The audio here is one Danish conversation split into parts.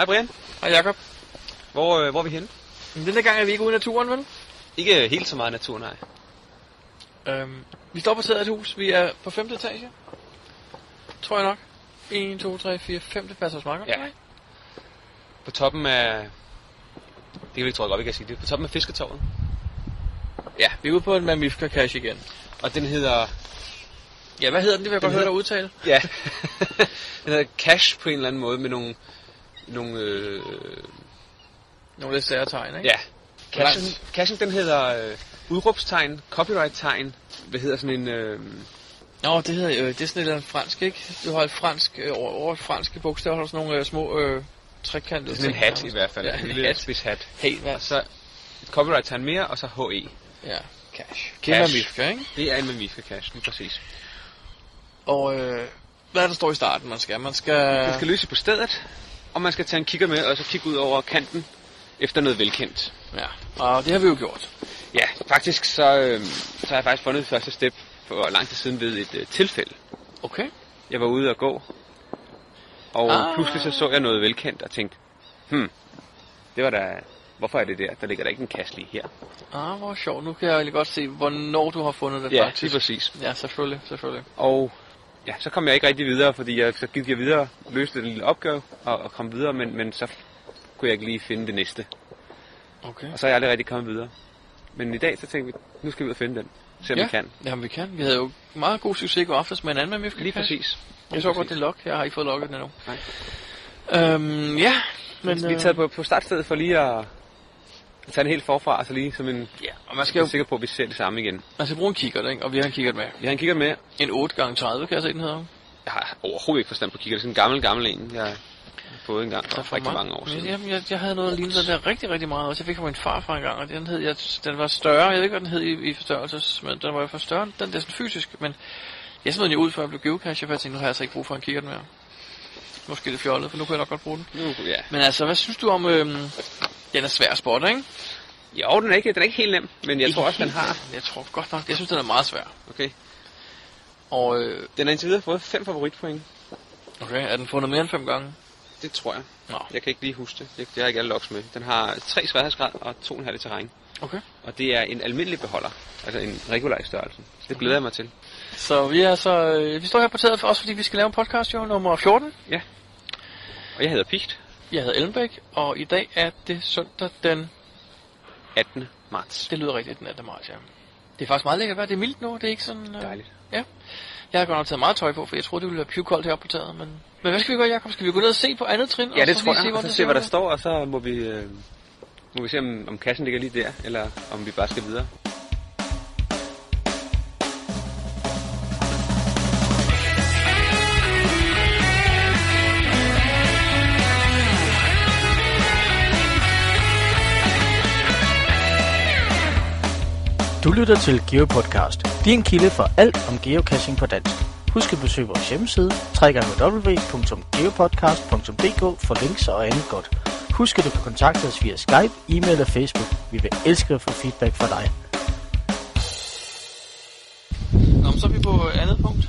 Hej Brian. Hej Jacob. Hvor, øh, hvor er vi henne? Men denne gang er vi ikke ude i naturen, vel? Ikke helt så meget natur, nej. Øhm, vi står på taget af et hus. Vi er på femte etage. Tror jeg nok. 1, 2, 3, 4, 5. Det passer os meget godt. Ja. På toppen af... Det kan vi ikke jeg godt, vi kan sige det. På toppen af Fisketårnet. Ja, vi er ude på en Mamifka Cache igen. Og den hedder... Ja, hvad hedder den? Det vil jeg Den godt høre hedder- dig udtale. Ja. den hedder Cash på en eller anden måde med nogle... Nogle... Øh... Nogle lidt sære tegn, ikke? Ja. Cashen, cashen den hedder øh, udråbstegn, copyright-tegn. Hvad hedder sådan en... Øh... Nå, det hedder øh, det er sådan et eller andet fransk, ikke? Du har et fransk, øh, over, over et franske bogstaver, har du sådan nogle øh, små øh, trekantede Sådan en hat i hvert fald. Ja, en en lille hat. spids hat. Hey, hvad? Og så et copyright-tegn mere, og så HE. Ja, cash. Det er Mamifka, ikke? Det er en Mamifka Cash, lige præcis. Og øh, hvad er der står i starten, man skal? Man skal... Man skal løse på stedet, og man skal tage en kigger med, og så kigge ud over kanten efter noget velkendt. Ja, og det har vi jo gjort. Ja, faktisk så, øh, så har jeg faktisk fundet det første step for lang tid siden ved et øh, tilfælde. Okay. Jeg var ude og gå, og Ah. pludselig så så jeg noget velkendt og tænkte, hmm, det var da, hvorfor er det der? Der ligger der ikke en kasse lige her. Ah, hvor sjovt. Nu kan jeg egentlig godt se, hvornår du har fundet det Ja, faktisk. lige præcis. Ja, selvfølgelig, selvfølgelig. Og ja, så kom jeg ikke rigtig videre, fordi jeg, så gik jeg videre, løste en lille opgave og, og kom videre, men, men så kunne jeg ikke lige finde det næste. Okay. Og så er jeg aldrig rigtig kommet videre. Men i dag så tænkte vi, nu skal vi ud og finde den, se om Ja. vi kan. Jamen, vi kan. Vi havde jo meget god succes i går aftes med en anden Mamifka Lige præcis. Jeg så godt det lok. Jeg har ikke fået lukket den endnu. Nej. Øhm, ja. Men, vi er taget på, på startstedet for lige at tage den helt forfra, så lige som en, Ja, og man skal jo er sikker på, at vi ser det samme igen. man skal bruge en kikkert, ikke? Og vi har en kikkert med. Vi har en kigger med. En 8 gange 30 kan jeg se, den hedder. Jeg har overhovedet ikke forstand på kigger. Det er sådan en gammel, gammel en, jeg har fået en gang for, for rigtig mange år siden. Jamen, jeg, jeg havde noget, den der rigtig, rigtig meget også. Jeg fik fra min far fra en gang, og den, hed, jeg, den var større. Jeg ved ikke, hvad den hed i, i forstørrelses, men den var jo for større. Den der sådan fysisk, men jeg smed den jo ud, før jeg blev geocacher, for jeg tænkte, nu har jeg altså ikke brug for en kikkert mere. Måske lidt fjollet, for nu kunne jeg nok godt bruge den. Nu, ja. Men altså, hvad synes du om... Øhm, den er svær at spotte, ikke? Jo, den er, ikke, den er ikke helt nem, men jeg tror også, den har. Jeg tror godt nok, jeg synes, den er meget svær. Okay. Og øh, Den har indtil videre fået fem favoritpoint. okay, er den fundet mere end fem gange? Det tror jeg. Nå, Jeg kan ikke lige huske det. Det, det har jeg ikke alle logs med. Den har tre sværhedsgrad og to en halv i terræn. okay. Og det er en almindelig beholder. Altså en regulær størrelse. Så det glæder jeg mig til. Så vi er så... Øh, vi står her på taget, for også fordi vi skal lave en podcast, jo, nummer 14. Og jeg hedder Picht. Jeg hedder Ellenbæk, og i dag er det søndag den... 18. marts. Det lyder rigtigt, den 18. marts, ja. Det er faktisk meget lækkert vejr. Det er mildt nu, det er ikke sådan... Øh... Dejligt. Ja. Jeg har godt nok taget meget tøj på, for jeg troede, det ville være pivkoldt heroppe på taget, men... Men hvad skal vi gøre, Jacob? Skal vi gå ned og se på andet trin? Ja, og det så tror jeg. Og så det se, hvad der står, og så må vi, øh, må vi se, om, om kassen ligger lige der, eller om vi bare skal videre. Du lytter til GeoPodcast, din kilde for alt om geocaching på dansk. Husk at besøge vores hjemmeside, www.geopodcast.dk for links og andet godt. Husk at du kan kontakte os via Skype, e-mail og Facebook. Vi vil elske at få feedback fra dig. Nå, så er vi på andet punkt.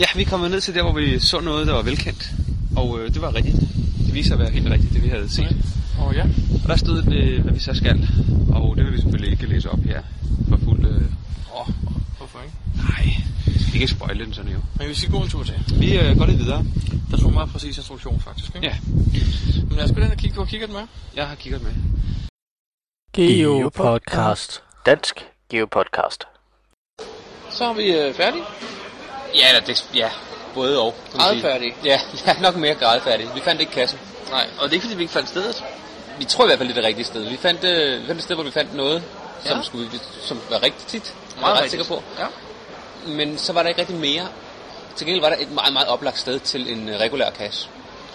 Ja, vi er kommet ned til der, hvor vi så noget, der var velkendt. Og øh, det var rigtigt. Det viser at være helt rigtigt, det vi havde set. Og ja. Og der stod det, hvad vi så skal. Og det vil vi selvfølgelig ikke læse op her for fuld... Øh... Åh, hvorfor ikke? Nej, vi skal ikke spoile den sådan jo. Men vi skal gå en tur til. Vi øh, går lidt videre. Der en meget præcis instruktion, faktisk, ikke? Ja, Men lad os gå den og kigge på kigget med. jeg har kigget med. GeoPodcast. Dansk GeoPodcast. Så er vi øh, færdige. Ja, eller det, ja, både og. kan man Meget sige. færdige. Ja, ja, nok mere gradfærdige. Vi fandt ikke kassen. Nej, og det er ikke, fordi vi ikke fandt stedet. Vi tror i hvert fald, det er det rigtige sted. Vi fandt, øh, vi fandt et sted, hvor vi fandt noget, som, Ja. skulle, som var rigtig tit. Meget jeg er ret sikker på. Ja. Men så var der ikke rigtig mere. Til gengæld var der et meget, meget oplagt sted til en øh, regulær cash.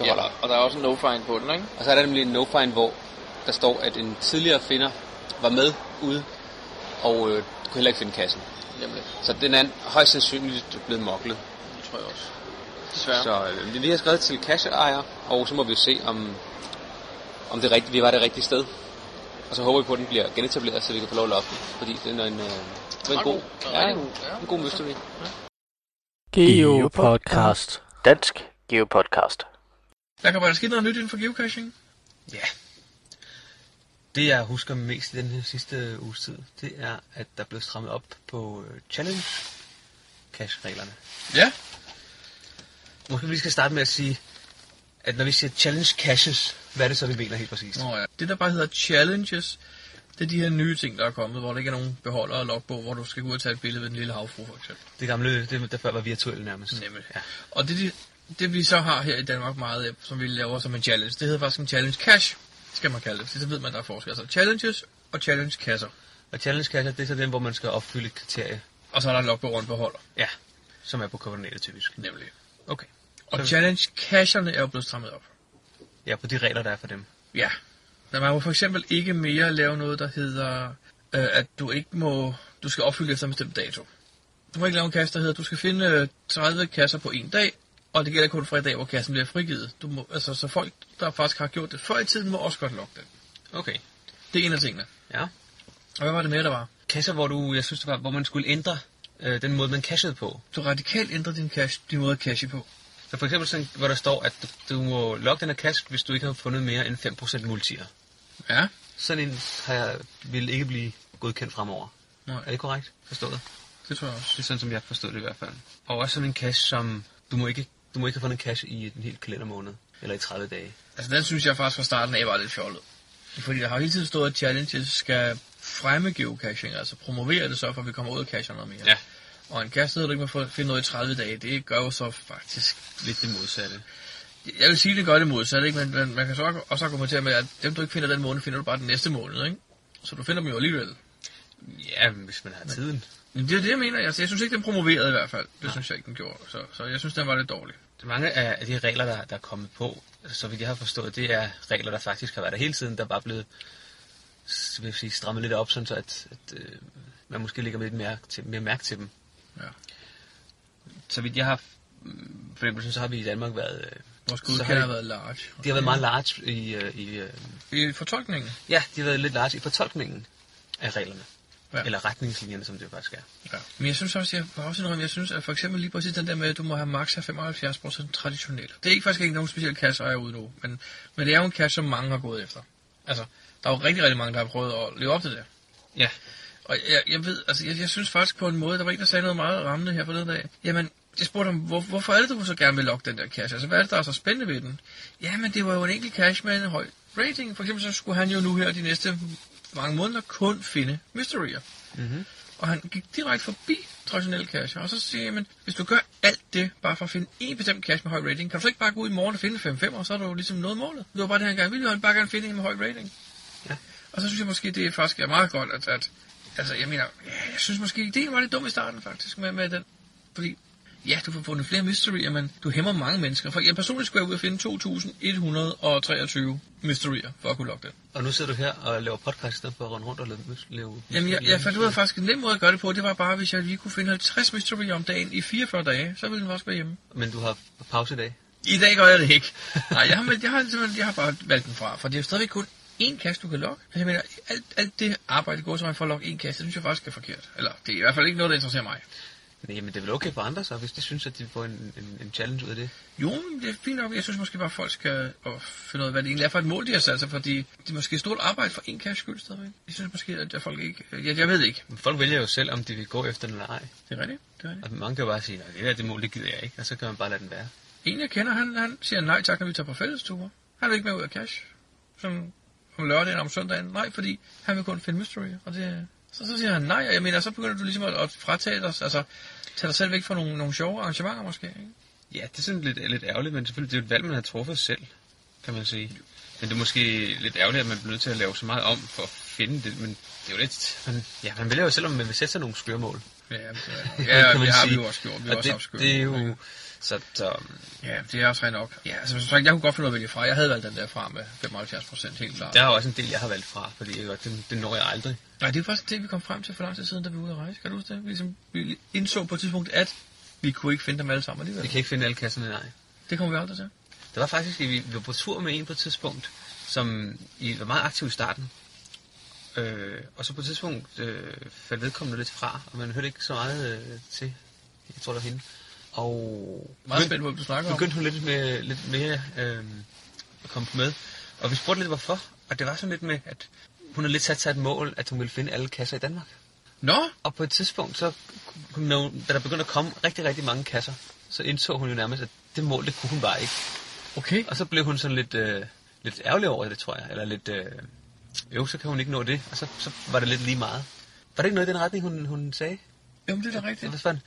ja. Og der er også en no-find på den, ikke? Og så er der nemlig en no-find, hvor der står, at en tidligere finder var med ude, og øh, kunne heller ikke finde kassen. Nemlig. Så den er højst sandsynligt blevet moklet. Det tror jeg også. Desværre. Så øh, vi- har skrevet til kasseejer, og så må vi se, om, om det rigtige, vi var det rigtige sted. Og så håber vi på, at den bliver genetableret, så vi kan få lov at den. Fordi den er en, øh, det var en god, ja, ja. en god mystery. GeoPodcast. Dansk GeoPodcast. Der kan være sket noget nyt inden for geocaching. Ja. Det jeg husker mest i den her sidste uges tid, det er, at der blev strammet op på øh, challenge cash-reglerne. Ja. Måske vi lige skal starte med at sige, at når vi siger challenge caches, hvad er det så, vi mener helt præcist? Nå ja. Det der bare hedder challenges, det er de her nye ting, der er kommet, hvor der ikke er nogen beholder og logbog, hvor du skal gå ud og tage et billede ved den lille havfru, for eksempel. Det gamle, det der før var virtuelt nærmest. Nemlig. Ja. Og det, det, vi så har her i Danmark meget, af, som vi laver som en challenge, det hedder faktisk en challenge cash, skal man kalde det. Så ved man, der er forskel. Altså challenges og challenge kasser. Og challenge cache, det er så den, hvor man skal opfylde et kriterie. Og så er der en logbog og en beholder, Ja. Som er på koordinatet typisk. nemlig. Okay. Og challenge casherne er jo blevet strammet op. Ja, på de regler, der er for dem. Ja. Men man må for eksempel ikke mere lave noget, der hedder, øh, at du ikke må, du skal opfylde efter en bestemt dato. Du må ikke lave en kasse, der hedder, du skal finde øh, 30 kasser på en dag, og det gælder kun fra i dag, hvor kassen bliver frigivet. Du må, altså, så folk, der faktisk har gjort det før i tiden, må også godt logge den. Okay. Det er en af tingene. Ja. Og hvad var det mere, der var? Kasser, hvor du, jeg synes, det var, hvor man skulle ændre øh, den måde, man cashede på. Du radikalt ændrer din cache, din måde at cache på. Så for eksempel, sådan, hvor der står, at du, du må logge den her cache, hvis du ikke har fundet mere end 5% multier. Ja. Sådan en har jeg, vil ikke blive godkendt fremover. Nej, Er det korrekt forstået? det tror jeg også. Det er sådan, som jeg forstod det i hvert fald. Og også sådan en cache, som du må ikke, du må ikke have fundet en cache i en hel kalendermåned. Eller i 30 dage. Altså den synes jeg faktisk fra starten af var lidt fjollet. Fordi der har hele tiden stået, at challenges skal fremme geocaching, altså promovere det så, for at vi kommer ud og cacher noget mere. Ja. Og en der du ikke må finde noget i 30 dage, det gør jo så faktisk... Lidt det modsatte. Jeg vil sige, det gør det modsatte, ikke? Men, men man kan så også argumentere med, at dem du ikke finder den måned, finder du bare den næste måned, ikke? Så du finder dem jo alligevel. Ja, hvis man har tiden. Men det er det, jeg mener. Altså, jeg synes ikke, den promoverede i hvert fald. Det synes jeg ikke, den gjorde. Så, så jeg synes, den var lidt dårlig. Mange af de regler, der, der er kommet på, så vidt jeg har forstået, det er regler, der faktisk har været der hele tiden, der bare er blevet vil jeg sige, strammet lidt op, sådan så at, at øh, man måske lægger lidt mere, til, mere mærke til dem. Ja. Så vidt jeg har mm, fornemmelsen, så har vi i Danmark været... Øh, Vores Så gud har det- have været large. de har været meget large i... Øh, i øh, I fortolkningen. ja, de har været lidt large i fortolkningen af reglerne. Ja. Eller retningslinjerne, som det faktisk er. Ja. Men jeg synes også, jeg har også indrømme, jeg synes, at for eksempel lige præcis den der med, at du må have maks af 75% traditionelt. Det er ikke faktisk ikke nogen speciel kasse, jeg er ude nu, men, men det er jo en kasse, som mange har gået efter. Altså, der er jo rigtig, rigtig mange, der har prøvet at leve op til det. Ja. Og jeg, jeg ved, altså, jeg, jeg synes faktisk på en måde, der var en, der sagde noget meget rammende her forleden dag. Jamen, jeg spurgte ham, hvor, hvorfor er det, du så gerne vil logge den der cache? Altså, hvad er det, der er så spændende ved den? Jamen, det var jo en enkelt cache med en høj rating. For eksempel så skulle han jo nu her de næste mange måneder kun finde mysterier. Mm-hmm. Og han gik direkte forbi traditionelle cache. Og så siger jeg, men hvis du gør alt det, bare for at finde en bestemt cache med høj rating, kan du så ikke bare gå ud i morgen og finde 5-5, og så er du jo ligesom nået målet. Det var bare det, han gerne ville. Han bare gerne finde en med høj rating. Ja. Og så synes jeg måske, det er faktisk er meget godt, at, at altså, jeg mener, ja, jeg synes måske, ideen var lidt dum i starten faktisk, med, med den. Fordi, ja, du får fundet flere mysterier, men du hæmmer mange mennesker. For jeg personligt skulle jeg ud og finde 2.123 mysterier, for at kunne logge den. Og nu sidder du her og laver podcast, i stedet for at runde rundt og lave... lave Jamen, jeg, jeg fandt ud af faktisk, en nem måde at gøre det på, det var bare, hvis jeg lige kunne finde 50 mysterier om dagen i 44 dage, så ville den også være hjemme. Men du har pause i dag. I dag gør jeg det ikke. Nej, jeg har, jeg har, simpelthen, jeg har bare valgt den fra, for det er stadigvæk kun én kasse, du kan logge. Altså, jeg mener, alt, alt det arbejde går, så man får logge én kasse, det synes jeg faktisk er forkert. Eller, det er i hvert fald ikke noget, der interesserer mig. Men det er vel okay for andre så, hvis de synes, at de får en, en, en challenge ud af det. Jo, det er fint nok. Jeg synes måske bare, at folk skal og finde ud af, hvad det egentlig er for et mål, de har sat sig, fordi det er måske stort arbejde for én kasse skyld stadigvæk. Jeg synes måske, at at folk ikke... Jeg, jeg ved ikke. Men folk vælger jo selv, om de vil gå efter den eller ej. Det er rigtigt. Det er rigtigt. Og mange kan jo bare sige, at det der det mål, det gider jeg ikke, og så kan man bare lade den være. En, jeg kender, han, han siger nej tak, når vi tager på fællesture. Han vil ikke med ud af cash. Som om lørdagen og om søndagen. Nej, fordi han vil kun finde mystery. Og det, så, så siger han nej, og jeg mener, så begynder du ligesom at, at fratage dig, altså tage dig selv væk fra nogle, nogle sjove arrangementer måske. Ikke? Ja, det er sådan lidt, lidt ærgerligt, men selvfølgelig, det er et valg, man har truffet selv, kan man sige. Men det er måske lidt ærgerligt, at man bliver nødt til at lave så meget om for at finde det, men det er jo lidt... Man, ja, man vælger jo selv, om man vil sætte sig nogle skørmål. Ja, det er, ja, man det har vi jo også gjort. Vi Og også det, det er jo... Så, så Ja, det er også rent nok. Ja, altså, som sagt, jeg kunne godt finde noget at vælge fra. Jeg havde valgt den der fra med 75 procent, helt klart. der er også en del, jeg har valgt fra, fordi jeg det, det når jeg aldrig. Nej, det er faktisk det, vi kom frem til for lang tid siden, da vi var ude at rejse. Kan du huske det? Vi, ligesom, vi indså på et tidspunkt, at vi kunne ikke finde dem alle sammen alligevel. Vi kan ikke finde alle kasserne, nej. Det kommer vi aldrig til. Der var faktisk, vi vi var på tur med en på et tidspunkt, som I var meget aktiv i starten. Øh, og så på et tidspunkt øh, faldt vedkommende lidt fra, og man hørte ikke så meget øh, til. Jeg tror, det var hende. Og Meget spændt på, hvad du snakker om. begyndte hun lidt, med, lidt mere øh, at komme med. Og vi spurgte lidt hvorfor, og det var sådan lidt med, at hun havde lidt sat sig et mål, at hun ville finde alle kasser i Danmark. Nå, Og på et tidspunkt, så hun, da der begyndte at komme rigtig, rigtig mange kasser, så indså hun jo nærmest, at det mål, det kunne hun bare ikke. okay. Og så blev hun sådan lidt, øh, lidt ærgerlig over det, tror jeg. Eller lidt, øh, jo, så kan hun ikke nå det. Og så, så var det lidt lige meget. Var det ikke noget i den retning, hun, hun sagde? Jamen, det er da Det rigtigt. var sådan,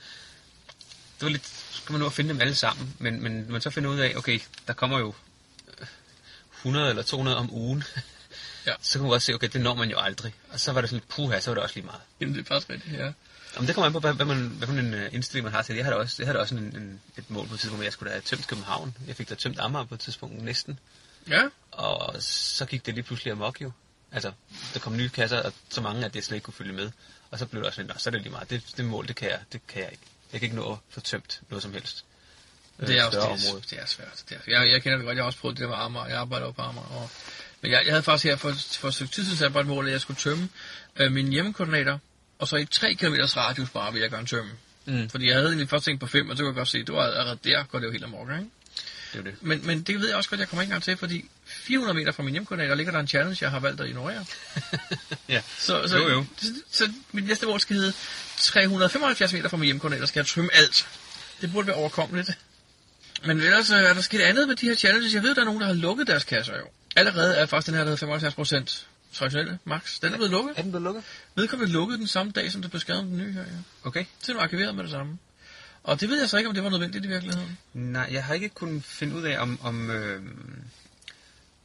det var lidt, så skal man nu at finde dem alle sammen. Men, men man så finder ud af, okay, der kommer jo øh, 100 eller 200 om ugen. Ja. Så kan man godt se, okay, det når man jo aldrig. Og så var det sådan lidt, puha, så var det også lige meget. Jamen, det er faktisk rigtigt, ja. Om det kommer an på, hvad, hvad, man, hvad for en uh, indstilling man har til det. Jeg havde også, jeg havde også en, en, et mål på et tidspunkt, hvor jeg skulle da have tømt København. Jeg fik da tømt Amager på et tidspunkt næsten. Ja, Og så gik det lige pludselig amok jo. Altså, der kom nye kasser, og så mange, at det slet ikke kunne følge med. Og så blev det også lidt, "Nå, så er det lige meget. Det, det mål, det kan, jeg, det kan jeg ikke. Jeg kan ikke nå at få tømt noget som helst. Øh, det er også større det, område. det er svært. Det er, jeg, jeg kender det godt, jeg har også prøvet det der med Amager. Jeg arbejder jo på Amager. Og, men jeg, jeg havde faktisk her for, for et stykke tid siden sat et mål, at jeg skulle tømme øh, mine hjemmekoordinater, og så i 3 km radius bare vil jeg gerne tømme. Mm. Fordi jeg havde egentlig først tænkt på 5, og så kunne jeg godt se, det var allerede der, går det jo helt amok, ikke? Det er det. Men, men det ved jeg også godt, jeg kommer ikke engang til, fordi 400 meter fra min hjemkoordinater ligger der en challenge, jeg har valgt at ignorere. Ja. Så, så, Jo, jo. Så, så mit næste mål skal hedde 375 meter fra min hjemkoordinater, skal jeg tømme alt. Det burde være overkommeligt. Men ellers øh, er der sket andet med de her challenges. Jeg ved, der er nogen, der har lukket deres kasser jo. Allerede er faktisk den her, der hedder 75 procent traditionelle max. Den er blevet lukket. Er den blevet lukket? Vedkommende lukkede den samme dag, som det blev skrevet om den nye her. Ja. Okay. Så den var arkiveret med det samme. Og det ved jeg så ikke, om det var nødvendigt i virkeligheden. Nej, jeg har ikke kunnet finde ud af, om, om, øh,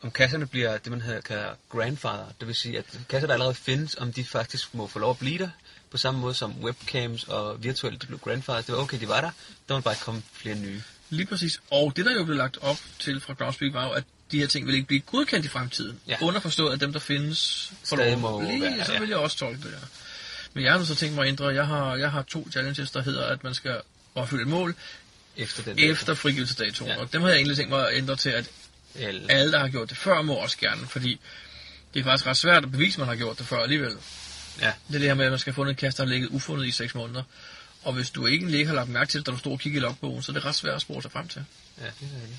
om kasserne bliver det, man hedder, kalder grandfather. Det vil sige, at kasser, der allerede findes, om de faktisk må få lov at blive der, på samme måde som webcams og virtuelt blev grandfather. Det var okay, de var der. Der må bare komme flere nye. Lige præcis. Og det, der jo blev lagt op til fra Groundspeak, var jo, at de her ting vil ikke blive godkendt i fremtiden. Ja. Underforstået, at dem, der findes, får Stadig lov. må Lige, være der, så ja. vil jeg også tolke det, ja. Men jeg har nu så tænkt mig at ændre. Jeg har, jeg har to challenges, der hedder, at man skal opfylde et mål Efter den efter frigivelsesdatoen. Ja. Og dem har jeg egentlig tænkt mig at ændre til, at Eller, alle, der har gjort det før, må også gerne. Fordi det er faktisk ret svært at bevise, at man har gjort det før alligevel. ja, Det er det her med, at man skal have fundet et kast, der har ligget ufundet i 6 måneder. Og hvis du ikke lige har lagt mærke til det, da du stod og kiggede i logbogen, så er det ret svært at spore sig frem til. ja, det er det.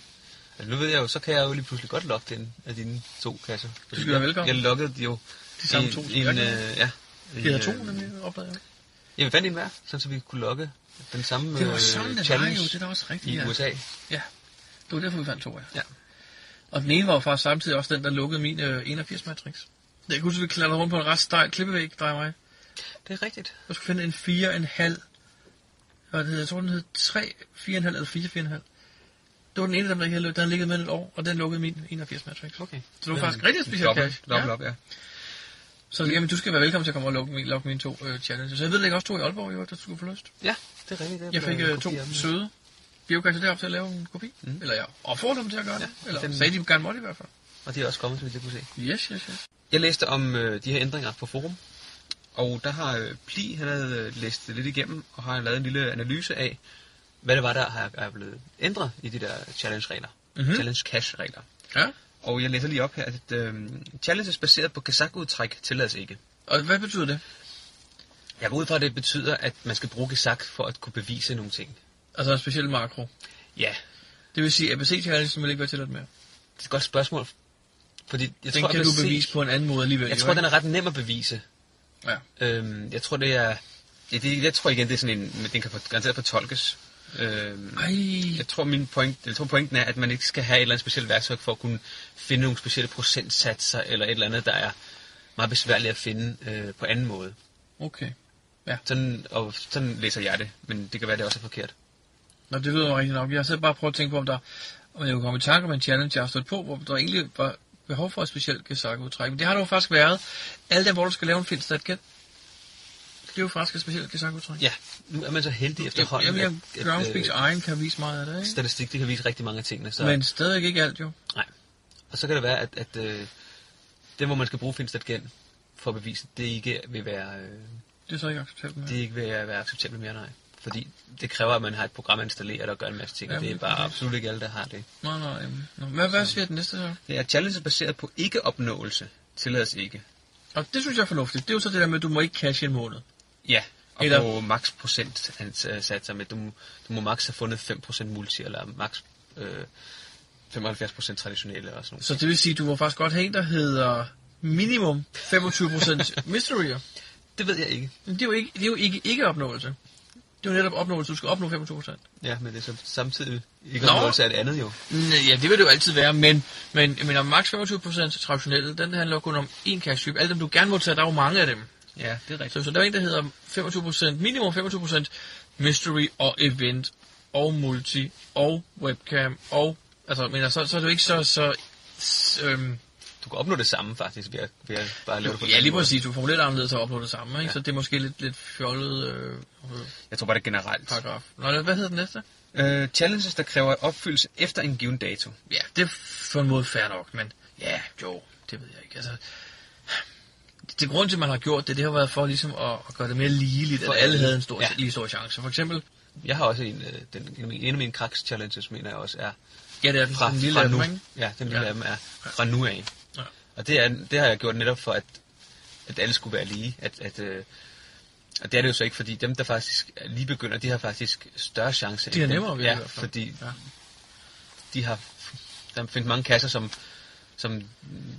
Altså, nu ved jeg jo, så kan jeg jo lige pludselig godt logge den af dine to kasser. skal være velkommen. Jeg loggede jo De samme i- to, en, jeg øh, ja. De havde to, nemlig, opdagede jeg. Ja, vi fandt en hver, sådan så vi kunne logge den samme Det var øh, sådan, det var challenge jo. Det er også rigtigt, i ja. USA. Ja, det var derfor, vi fandt to af. Ja. Og den ene var jo faktisk samtidig også den, der lukkede min øh, 81 matrix. Jeg kunne huske, at vi klatrede rundt på en ret stejl klippevæg, dig og mig. Det er rigtigt. Jeg skulle finde en 4,5. Hvad det hed? Jeg tror, den hed 3, 4,5 eller 4, 4,5. Det var den ene af dem, der ikke havde lukket. Den havde ligget med et år, og den lukkede min 81 matrix. Okay. Så det var faktisk rigtig specielt dobbelt, cash. Dobbelt Ja. op, ja. Så jamen, du skal være velkommen til at komme og lukke, min, lukke mine to øh, challenges. Så jeg ved, der ligger også to i Aalborg, jo, der skulle få lyst. Ja, det er rigtigt. Det Jeg fik øh, to søde geocacher deroppe til at lave en kopi. Mm. Eller jeg opfordrer dem til at gøre det. Ja, Eller den- sagde de gerne måtte i hvert fald. Og de er også kommet, så vidt jeg kunne se. Yes, yes, yes. Jeg læste om øh, de her ændringer på forum, og der har øh, Pli, han havde øh, læst det lidt igennem, og har lavet en lille analyse af, hvad det var, der har- er blevet ændret i de der challenge-regler. Mhm. Challenge cash-regler. Ja. Og jeg læser lige op her, at øh, challenges baseret på kazak-udtræk tillades ikke. Og hvad betyder det? Jeg går ud fra, at det betyder, at man skal bruge kazak for at kunne bevise nogle ting. Altså en speciel makro. Ja, Det vil sige, at ABC challengen vil ikke være tilladt mere. det er et godt spørgsmål. Fordi jeg Den tror, kan at du ABC bevise på en anden måde alligevel. Jeg tror, ikke? den er ret nem at bevise. Ja. Øhm, jeg tror, det er... Ja, det, jeg tror igen, det er sådan en... men Den kan garanteret fortolkes. Øhm, Ej. jeg tror, min point, jeg tror, pointen er, at man ikke skal have et eller andet specielt værktøj for at kunne finde nogle specielle procentsatser, eller et eller andet, der er meget besværligt at finde øh, på anden måde. Okay. Sådan, og sådan læser jeg det, men det kan være, det også er forkert. Nå, det lyder jo rigtigt nok. Jeg har selv bare prøvet at tænke på, om der om jeg kunne komme i tanke om en challenge, jeg har stået på, hvor der egentlig var behov for et specielt gesakudtræk. Men det har der jo faktisk været. Alle dem, hvor du skal lave en finstat gen, det er jo faktisk et specielt gesakudtræk. Ja, nu er man så heldig efterhånden, Jamen, jeg, at, Groundspeaks øh, egen kan vise meget af det, ikke? statistik, det kan vise rigtig mange af tingene. Så, Men stadig ikke alt, jo. Nej. Og så kan det være, at, at øh, det, hvor man skal bruge Finstat gen for at bevise, det ikke vil være, øh, Det er så ikke acceptabelt med. det ikke vil være acceptabelt mere, nej. Fordi det kræver, at man har et program installeret og gør en masse ting, og Jamen, det er bare absolut ikke alle, der har det. Nej, nej, jamen. Nå, hvad, hvad siger den næste så? Det er challenges baseret på ikke-opnåelse, tillades ikke. Og det synes jeg er fornuftigt. Det er jo så det der med, at du må ikke cashe en måned. Ja, og Eller- Eller... på max procent satser med, du, du må max have fundet 5% multi, eller max øh, 75% traditionelle og sådan noget. Så det vil sige, at du må faktisk godt have en, der hedder minimum 25% mysterier. Det ved jeg ikke. Men det er jo ikke, det er jo ikke, ikke opnåelse. Det er jo netop opnåelse, du skal opnå 25%. Ja, men det er så samtidig ikke Nå. opnåelse af det andet jo. Nej, Ja, det vil det jo altid være, men, men jeg mener, max 25% traditionelle, den handler kun om én cash type. Alle dem, du gerne må tage, der er jo mange af dem. Ja, det er rigtigt. Så, så der er en, der hedder 25%, minimum 25% mystery og event og multi og webcam og, altså, men så, så er det jo ikke så, så, øhm, Du kan opnå det samme faktisk ved at, ved at bare lave det på ja, lige præcis, du får lidt anderledes at opnå det samme, ikke? Ja. Så det er måske lidt, lidt fjollet øh, Jeg tror bare, det er generelt. paragraf. Nå, hvad hedder den næste? Uh, challenges, der kræver opfyldelse efter en given dato. Ja, det er for en måde fair nok, men ja, jo, det ved jeg ikke. Altså, det grund til, at man har gjort det, det har været for ligesom at, at gøre det mere ligeligt, For at alle havde en stor, Ja. lige stor chance. For eksempel, Jeg har også en, øh, den, en af mine- en af mine kraks challenges, mener jeg også er ja, det er den, fra, den lille fra af dem, nu. ikke? Ja, den lille Ja. af dem er fra nu af. Og det, er, det har jeg gjort netop for, at, at alle skulle være lige. At, at, øh, og det er det jo så ikke, fordi dem, der faktisk lige begynder, de har faktisk større chance. De har nemmere ved det Ja, fordi Ja. de har, der findes mange kasser, som, som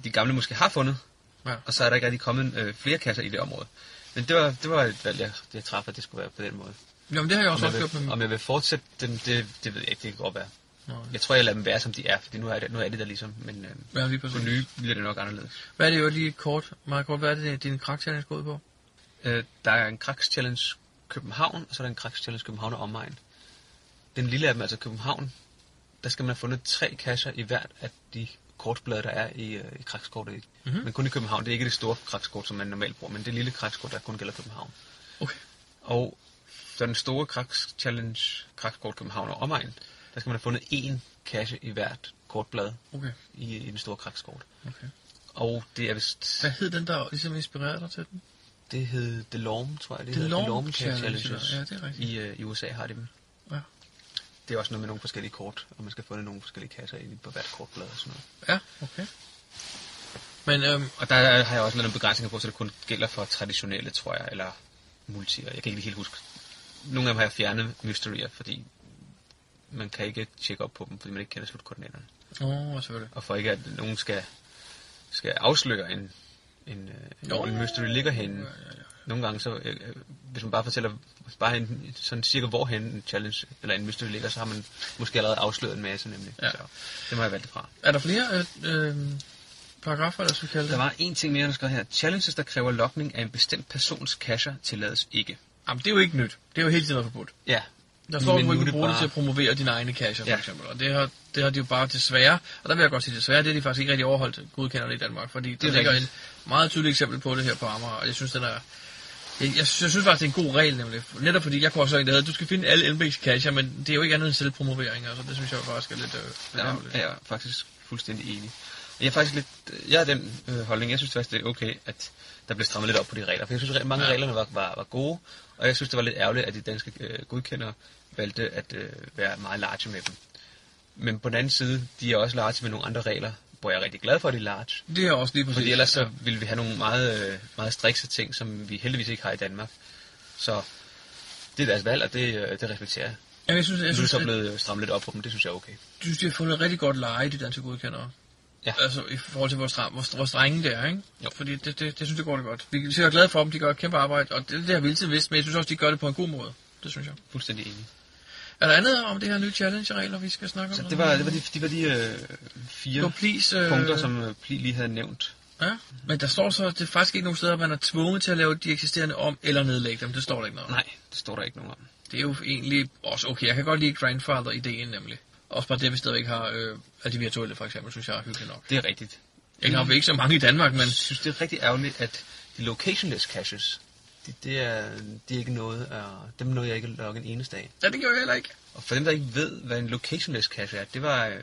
de gamle måske har fundet, Ja. og så er der ikke rigtig kommet øh, flere kasser i det område. Men det var, det var et valg, jeg, jeg traf, at det skulle være på den måde. Jamen, det har jeg også, Om også gjort med min... om jeg vil fortsætte dem, det, det ved jeg ikke, det kan godt være. Nå, Jeg tror, jeg lader dem være, som de er, fordi nu er det, nu er det der ligesom, men øh, ja, lige på nye bliver det nok anderledes. Hvad er det jo lige kort, meget kort, hvad er det, din krakchallenge går ud på? Øh, der er en Kraks Challenge København, og så er der en Kraks Challenge København og omegn. Den lille af dem, altså København, der skal man have fundet tre kasser i hvert af de kortblade, der er i, øh, i Krakskortet. Mhm. Mm-hmm. Men kun i København. Det er ikke det store Krakskort, som man normalt bruger, men det lille Krakskort, der kun gælder København. Okay. Og så den store Kraks Challenge Krakskort København og omegn, der skal man have fundet én kasse i hvert kortblad Okay, i, i den store Krakskort. okay. Og det er vist, Hvad hed den, der ligesom inspirerede dig til den? det hed DeLorme, tror jeg. Det DeLorme hedder DeLorme Challenge, Challenges. ja, det er rigtigt. I, uh, I USA har de dem. Ja. Det er også noget med nogle forskellige kort, og man skal få nogle forskellige kasser i på hvert kortblad og sådan noget. Ja, okay. Men øhm, Og der har jeg også lavet nogle begrænsninger på, så det kun gælder for traditionelle, tror jeg, eller multier. Jeg kan ikke helt huske. Nogle af dem har jeg fjernet mysterier, fordi man kan ikke tjekke op på dem, fordi man ikke kender slutkoordinaterne. åh, oh, selvfølgelig. Og for ikke at nogen skal, skal afsløre en, en, øh, en Nå. en mystery ligger henne. Ja, ja, ja. Nogle gange, så, øh, øh, hvis man bare fortæller bare en, sådan cirka hvorhen en challenge eller en mystery ligger, så har man måske allerede afsløret en masse nemlig. Ja. Så det må jeg valgt fra. Er der flere øh, øh, paragrafer, der skal kalde det? Der var en ting mere, der skrev her. Challenges, der kræver lokning af en bestemt persons casher, tillades ikke. Jamen, det er jo ikke nyt. Det er jo hele tiden forbudt. Ja. Der står, at du er ikke det bruge det bare- til at promovere dine egne cacher, for Ja. eksempel. Og det har, det har de jo bare desværre, og der vil jeg godt sige desværre, det har de faktisk ikke rigtig overholdt godkenderne i Danmark, fordi Det der er ligger rigtigt. et meget tydeligt eksempel på det her på Amager, og jeg synes, den er... Jeg, jeg, synes, jeg synes faktisk, det er en god regel, nemlig. Netop fordi, jeg kunne også have en, der hedder, du skal finde alle NBX cacher, men det er jo ikke andet end selvpromovering, altså det synes jeg faktisk er lidt... Øh, Der ærgerligt. er jeg faktisk fuldstændig enig. Jeg er faktisk lidt, jeg har den øh, holdning, jeg synes faktisk, det er okay, at der bliver strammet lidt op på de regler. For jeg synes, at mange af Ja. reglerne var, var, var gode, og jeg synes, det var lidt ærgerligt, at de danske øh, godkendere valgte at øh, være meget large med dem. Men på den anden side, de er også large med nogle andre regler, hvor jeg er rigtig glad for, at de er large. Det er også lige præcis. Fordi ellers så ville vi have nogle meget, øh, meget strikse ting, som vi heldigvis ikke har i Danmark. Så det er deres valg, og det, øh, det respekterer jeg. Ja, jeg synes, Jeg jeg synes, synes, så blevet strammet lidt op på dem, det synes jeg er okay. jeg synes, de har fundet et rigtig godt leje, de danske godkendere. Ja. Altså i forhold til, hvor, stram, hvor, hvor strenge det er, ikke? Jo. Fordi det, det, det, synes jeg går det godt. Vi er glade for dem, de gør et kæmpe arbejde, og det, det har vi altid vidst, men jeg synes også, de gør det på en god måde. Det synes jeg. Fuldstændig enig. Er der andet om det her nye challenge-regler, vi skal snakke om? Så det var, det var de, de, var de øh, fire Go please, øh, punkter, som øh, Pli lige havde nævnt. Ja, men der står så, at det er faktisk ikke nogen steder, at man er tvunget til at lave de eksisterende om eller nedlægge dem. Det står der ikke noget om. Nej, det står der ikke nogen om. Det er jo egentlig også okay. Jeg kan godt lide grandfather-ideen nemlig. Også bare det, at vi stadigvæk har øh, alle de virtuelle, for eksempel, synes jeg er hyggeligt nok. Det er rigtigt. Ikke har vi ikke så mange i Danmark, men Jeg synes, det er rigtig ærgerligt, at de locationless caches, det, det, er, det er ikke noget, uh, dem nåede jeg ikke at logge en eneste af. ja, det gjorde jeg heller ikke. Og for dem, der ikke ved, hvad en locationless cache er, det var, øh,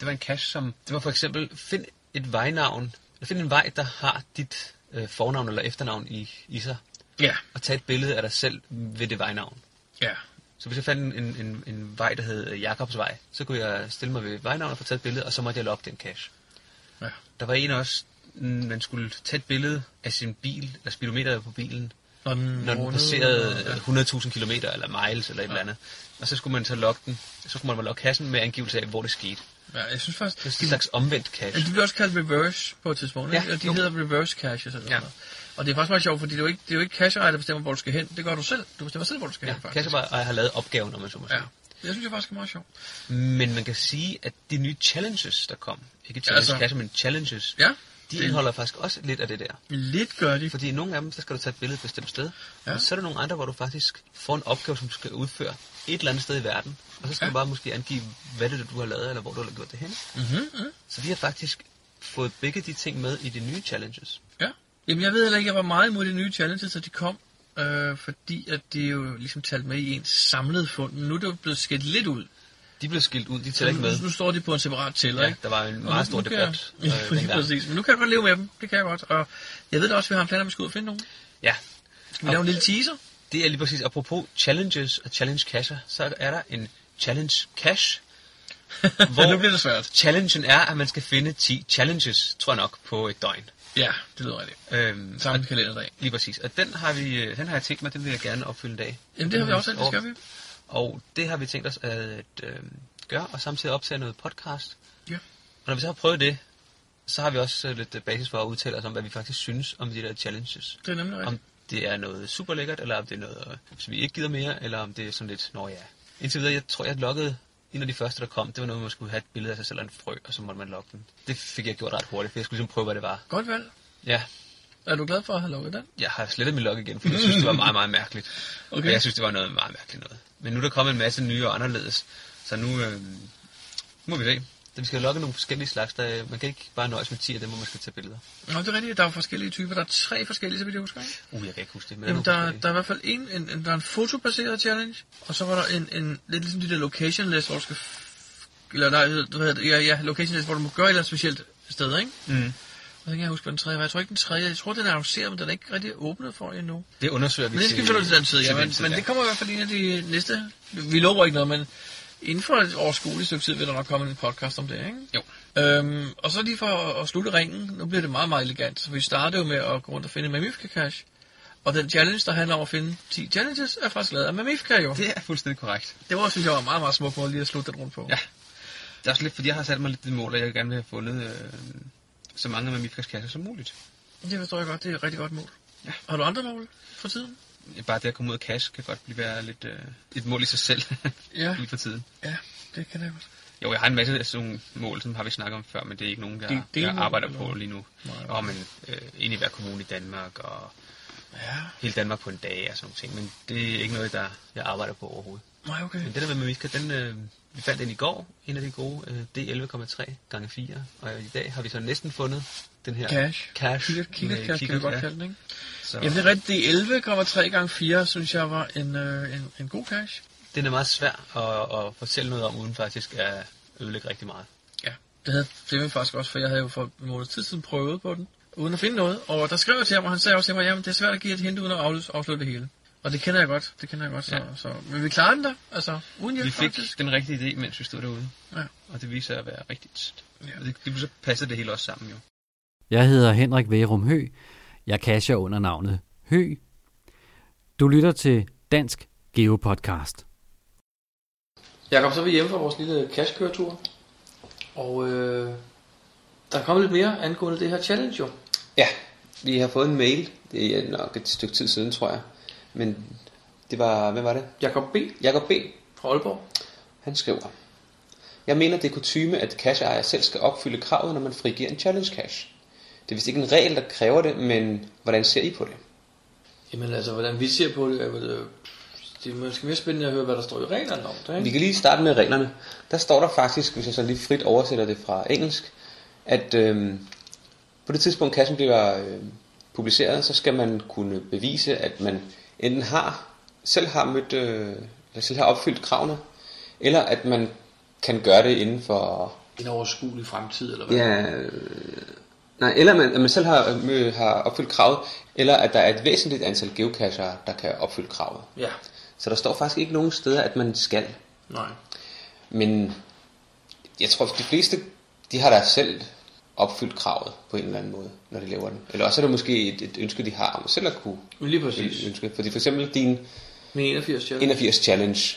det var en cache, som... Det var for eksempel, find et vejnavn, eller find en vej, der har dit øh, fornavn eller efternavn i, i sig, Ja, og tag et billede af dig selv ved det vejnavn. ja. Så hvis jeg fandt en, en, en vej, der hed Jakobsvej, så kunne jeg stille mig ved vejnavnet og få taget et billede, og så måtte jeg logge den cache. Ja. Der var en også, man skulle tage et billede af sin bil, eller speedometeret på bilen, Når den, når den passerede Ja. 100.000 km eller miles eller et eller andet. Og så skulle man så logge den, så skulle man logge kassen med angivelse af, hvor det skete. Ja, jeg synes faktisk... Det er en slags omvendt Ja, cache. de bliver også kaldt reverse på et tidspunkt, ikke? Ja, Ja, de jo. hedder reverse caches eller sådan Ja. noget. Og det er faktisk meget sjovt, fordi det er jo ikke, det er jo ikke cache der bestemmer, hvor du skal hen. Det gør du selv. Du bestemmer selv, hvor du skal Ja, hen, faktisk. cache bare har lavet opgaven, når man så må sige. Ja. Det synes jeg faktisk er meget sjovt. Men man kan sige, at de nye challenges, der kom, ikke challenge Altså- cache, men challenges, Ja, de indeholder faktisk også lidt af det der. lidt gør de. Fordi i nogle af dem, så skal du tage et billede et bestemt sted. Ja. Ja. Og så er der nogle andre, hvor du faktisk får en opgave, som du skal udføre et eller andet sted i verden. Og så skal Ja. ja. du bare måske angive, hvad det er, du har lavet, eller hvor du har gjort det hen. Mm-hmm, mm. Så de har faktisk fået begge de ting med i de nye challenges. Ja. Jamen, jeg ved heller ikke, jeg var meget imod de nye challenges, da de kom. Øh, fordi at det er jo ligesom talt med i en samlet fund. Men nu er det jo blevet skilt lidt ud. De blev skilt ud, de tæller ikke med. Nu, nu står de på en separat tæller, Ja, ikke? der var en Og meget nu- stor nu debat. Jeg, øh, lige præcis. Men nu kan jeg godt leve med dem. Det kan jeg godt. Og jeg ved da også, at vi har en plan om, at vi skal ud og finde nogen. Ja, Skal vi lave en lille teaser? det er lige præcis. Apropos challenges og challenge cacher, så er der en challenge cache. Hvor... nu bliver det svært. Challengen er, at man skal finde 10 challenges, tror jeg nok, på et døgn. Ja, det lyder rigtigt. Øhm, Samme kalenderdag. Lige præcis. Og den har, vi, øh, den har jeg tænkt mig, den vil jeg gerne opfylde i dag. Jamen, det har vi også, det skal vi. Og det har vi tænkt os at øh, gøre, og samtidig optage noget podcast. Ja. Og når vi så har prøvet det, så har vi også øh, lidt øh, basis for at udtale os om, hvad vi faktisk synes om de der challenges. Det er nemlig rigtigt. Om det er noget super lækkert, eller om det er noget, øh, som vi ikke gider mere, eller om det er sådan lidt, nå ja. Indtil videre, jeg tror, jeg loggede en af de første, der kom. Det var noget, man skulle have et billede af sig selv og en frø, og så måtte man logge den. Det fik jeg gjort ret hurtigt, for jeg skulle ligesom prøve, hvad det var. Godt valg. Ja, Er du glad for at have lukket den? jeg har slettet min log igen, for jeg synes, det var meget, meget mærkeligt. Okay. Og jeg synes, det var noget meget mærkeligt noget. Men nu er der kommet en masse nye og anderledes, så nu øh, må vi se. Så vi skal logge nogle forskellige slags. Der, man kan ikke bare nøjes med 10 af dem, hvor man skal tage billeder. Nå, det er rigtigt. Der er forskellige typer. Der er tre forskellige, så vidt jeg husker, ikke? Uh, jeg kan ikke huske det. Men Jamen, der, er der, er i hvert fald en, en, en, der er en fotobaseret challenge, og så var der en, en lidt ligesom de der location list, hvor du skal... Eller nej, du ved, ja, ja, location list, hvor du må gøre et eller andet specielt sted, ikke? mm. Jeg kan ikke huske, hvad den tredje var. Jeg tror ikke, den tredje... Jeg tror, den er annonceret, men den er ikke rigtig åbnet for endnu. Det undersøger vi Men det skal vi finde ud af til den tid, ja. Men, men det kommer i hvert fald en af de næste... Vi lover ikke noget, men inden for et overskueligt stykke tid vil der nok komme en podcast om det, ikke? Jo. Øhm, og så lige for at, slutte ringen, nu bliver det meget, meget elegant. Så vi startede jo med at gå rundt og finde Mamifka Cash. Og den challenge, der handler om at finde 10 challenges, er faktisk lavet af Mamifka jo. Det er fuldstændig korrekt. Det var, synes jeg, var en meget, meget smuk måde lige at slutte den rundt på. Ja. Det er også lidt, fordi jeg har sat mig lidt det mål, at jeg gerne vil have fundet øh, så mange af Mifkas kasser som muligt. Det forstår jeg godt, det er et rigtig godt mål. Ja. Har du andre mål for tiden? Bare det at komme ud af cash kan godt blive være lidt øh, et mål i sig selv Ja. lige for tiden. Ja, det kan jeg godt. Jo, jeg har en masse af sådan nogle mål, som har vi snakket om før, men det er ikke nogen, jeg, Det- det jeg arbejder eller på lige nu. Nej, nej. Og men øh, ind i hver kommune i Danmark, og Ja. hele Danmark på en dag og sådan nogle ting. Men det er ikke noget, der jeg arbejder på overhovedet. Nej, okay. Men det der med Mamiska, den, øh, vi fandt den i går, en af de gode, øh, D11,3 gange 4. Og i dag har vi så næsten fundet den her Cash. cash kikkert med cash, kan jeg godt ja. kalde den, ikke? Så Jamen det er rigtigt, det er 11,3 gange 4, synes jeg var en, øh, en, en god cash. den er meget svær at, at fortælle noget om, uden faktisk at ødelægge rigtig meget. Ja, det havde Flemming faktisk også, for jeg havde jo for en måned tid siden prøvet på den, uden at finde noget. Og der skrev jeg til ham, og han sagde også til mig, jamen det er svært at give et hint uden at afslutte, det hele. Og det kender jeg godt, det kender jeg godt, så, Ja. så men vi klarede den da, altså uden hjælp Vi fik faktisk. den rigtige idé, mens vi stod derude. Ja. Og det viser at være rigtigt. Ja. Og det, det, så passer det hele også sammen jo. Jeg hedder Henrik Værum Hø. Jeg casher under navnet Hø. Du lytter til Dansk Geopodcast. Jakob, så er vi hjemme fra vores lille cashkøretur. Og øh, der er kommet lidt mere angående det her challenge jo. Ja, vi har fået en mail. Det er nok et stykke tid siden, tror jeg. Men det var, hvad var det? Jakob B. Jakob B. fra Aalborg. Han skriver, Jeg mener, det er kutyme, at cache-ejer selv skal opfylde kravet, når man frigiver en challenge cache. Det er vist ikke en regel, der kræver det, men hvordan ser I på det? Jamen altså, hvordan vi ser på det, er øh, det er måske mere spændende at høre, hvad der står i reglerne om det, Vi ikke? kan lige starte med reglerne. Der står der faktisk, hvis jeg så lige frit oversætter det fra engelsk, at øhm, på det tidspunkt cachen bliver øh, publiceret, så skal man kunne bevise, at man enten har selv har mødt, øh, eller selv har opfyldt kravene, eller at man kan gøre det inden for En overskuelig fremtid, eller hvad? Ja, øh, nej, eller man, at man selv har, øh, har opfyldt kravet, eller at der er et væsentligt antal geocacher, der kan opfylde kravet. Ja, Så der står faktisk ikke nogen steder, at man skal. nej. Men jeg tror, at de fleste, de har da selv opfyldt kravet på en eller anden måde, når de laver den. Eller også er det måske et, et ønske, de har om selv at kunne lige præcis. ønske. Fordi for eksempel din Med 81 challenge. 81 challenge,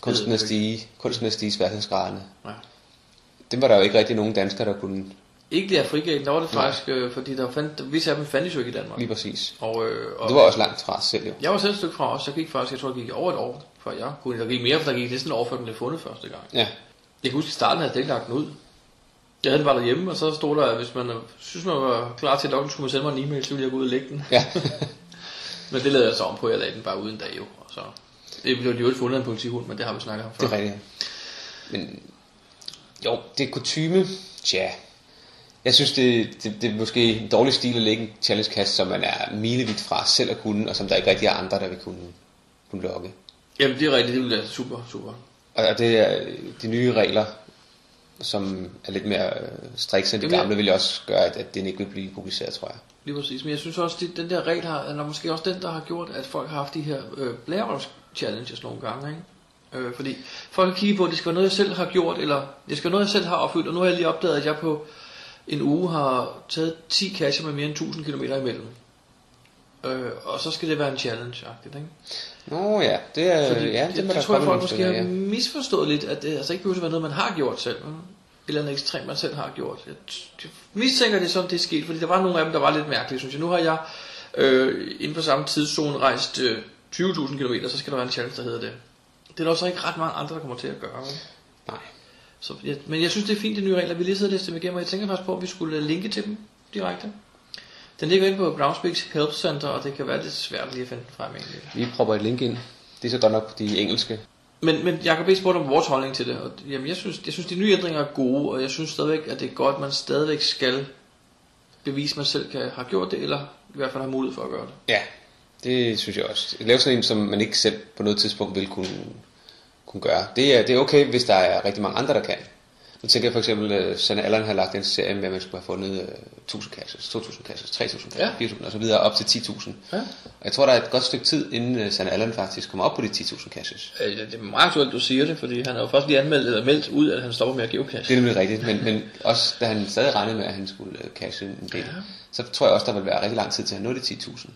kunsten at stige, kunsten at stige sværhedsgraderne. Ja. det var der jo ikke rigtig nogen danskere, der kunne Ikke det her frigate, der var det faktisk, øh, fordi der fandt, visse af dem fandtes jo ikke i Danmark. lige præcis. Og, øh, og Du var også langt fra selv jo. jeg var selv et stykke fra os, jeg gik faktisk, jeg tror, det gik over et år, før jeg kunne. Der gik mere, for der gik næsten år, før den blev fundet første gang. Ja, Jeg kan huske, i starten havde jeg ikke lagt den ud. Jeg havde den bare derhjemme, og så stod der, at hvis man øh, synes, man var klar til at logge skulle man sende mig en e-mail, så ville jeg gå ud og lægge den. ja. Men det lavede jeg så om på, jeg lagde den bare uden dag jo. Og så, det blev jo ikke fundet af en politihund, men det har vi snakket om før. det er rigtigt. Men jo, det er kutume. Tja, jeg synes, det, det, det er måske en dårlig stil at lægge en challenge-kast, som man er milevidt fra selv at kunne, og som der ikke rigtig er andre, der vil kunne, kunne logge. Jamen, det er rigtigt, det ville være super, super. Og det er de nye regler, som er lidt mere øh, strikse end de Jamen, gamle, vil også gøre, at, at den ikke vil blive publiceret, tror jeg. Lige præcis. Men jeg synes også, at den der regel har, er måske også den, der har gjort, at folk har haft de her øh, blærerøvs challenges nogle gange. Ikke? Øh, fordi folk har kigget på, at det skal være noget, jeg selv har gjort, eller det skal være noget, jeg selv har opfyldt. Og nu har jeg lige opdaget, at jeg på en uge har taget 10 kasser med mere end 1000 km imellem. Øh, og så skal det være en challenge-agtigt, ikke? Nå ja, det er, Fordi ja, det, det det tror jeg, folk måske har af, misforstået lidt, at det altså ikke behøver at være noget, man har gjort selv. eller andet ekstremt, man selv har gjort. Jeg jeg mistænker, det sådan, det er sket, fordi der var nogle af dem, der var lidt mærkelige, synes jeg. Nu har jeg øh, inden for samme tidszone rejst øh, 20.000 km, så skal der være en challenge, der hedder det. Det er der også ikke ret mange andre, der kommer til at gøre. vel? Nej. Så, ja, men jeg synes, det er fint, de nye regler. Vi lige sidder og læser dem igennem, og jeg tænker faktisk på, at vi skulle linke til dem direkte. Den ligger inde på Groundspeaks Help Center, og det kan være lidt svært lige at finde den frem egentlig. Vi propper et link ind. Det er så godt nok de engelske. Men, men Jacob B. spurgte om vores holdning til det, og jamen, jeg, synes, jeg synes, de nye ændringer er gode, og jeg synes stadigvæk, at det er godt, at man stadigvæk skal bevise, at man selv kan have gjort det, eller i hvert fald har mulighed for at gøre det. Ja, det synes jeg også. Lave sådan en, som man ikke selv på noget tidspunkt vil kunne, kunne gøre. Det er, det er okay, hvis der er rigtig mange andre, der kan. Nu tænker jeg for eksempel, at Sanne Allen har lagt en serie med, at man skulle have fundet øh, 1000 kasser, 2000 kasser, 3000 kasser, Ja. 4000 og så videre op til 10.000. Ja. Og jeg tror, der er et godt stykke tid, inden øh, Sanne Allen faktisk kommer op på de 10.000 kasser. Øh, Det er meget aktuelt, du siger det, fordi han har jo først lige anmeldt eller meldt ud, at han stopper med at geocache. Det er nemlig rigtigt, men, men også da han stadig regnede med, at han skulle cashe en del, Ja. så tror jeg også, der vil være rigtig lang tid til at nå de 10.000.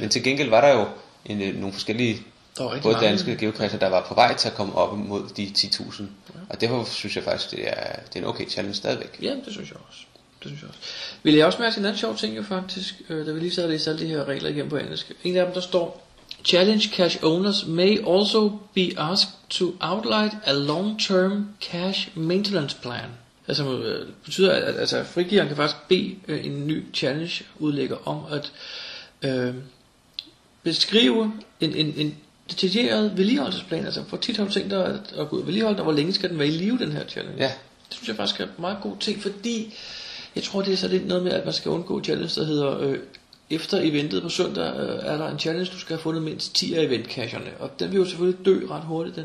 Men til gengæld var der jo en, nogle forskellige Der var både mange. danske geocacher, der var på vej til at komme op mod de 10.000. Og derfor synes jeg faktisk, det er, det er en okay challenge stadigvæk. Ja, det synes jeg også. Det synes jeg også. Vi lægger også mærke til en anden sjov ting jo faktisk, øh, da vi lige sad og læste alle de her regler igennem på engelsk. En af dem, der står, Challenge cash owners may also be asked to outline a long-term cash maintenance plan. Altså øh, betyder, at, at altså, frigiveren kan faktisk bede øh, en ny challenge udlægger om at øh, beskrive en, en, en detaljeret vedligeholdelsesplan. Altså for tit har du tænkt dig at, at gå ud og vedligeholde den, og hvor længe skal den være i live, den her challenge. Ja, Det synes jeg faktisk er en meget god ting, fordi jeg tror, det er så lidt noget med, at man skal undgå challenge, der hedder, øh, efter eventet på søndag, øh, er der en challenge, du skal have fundet mindst 10 af eventcacherne, og den vil jo selvfølgelig dø ret hurtigt, den.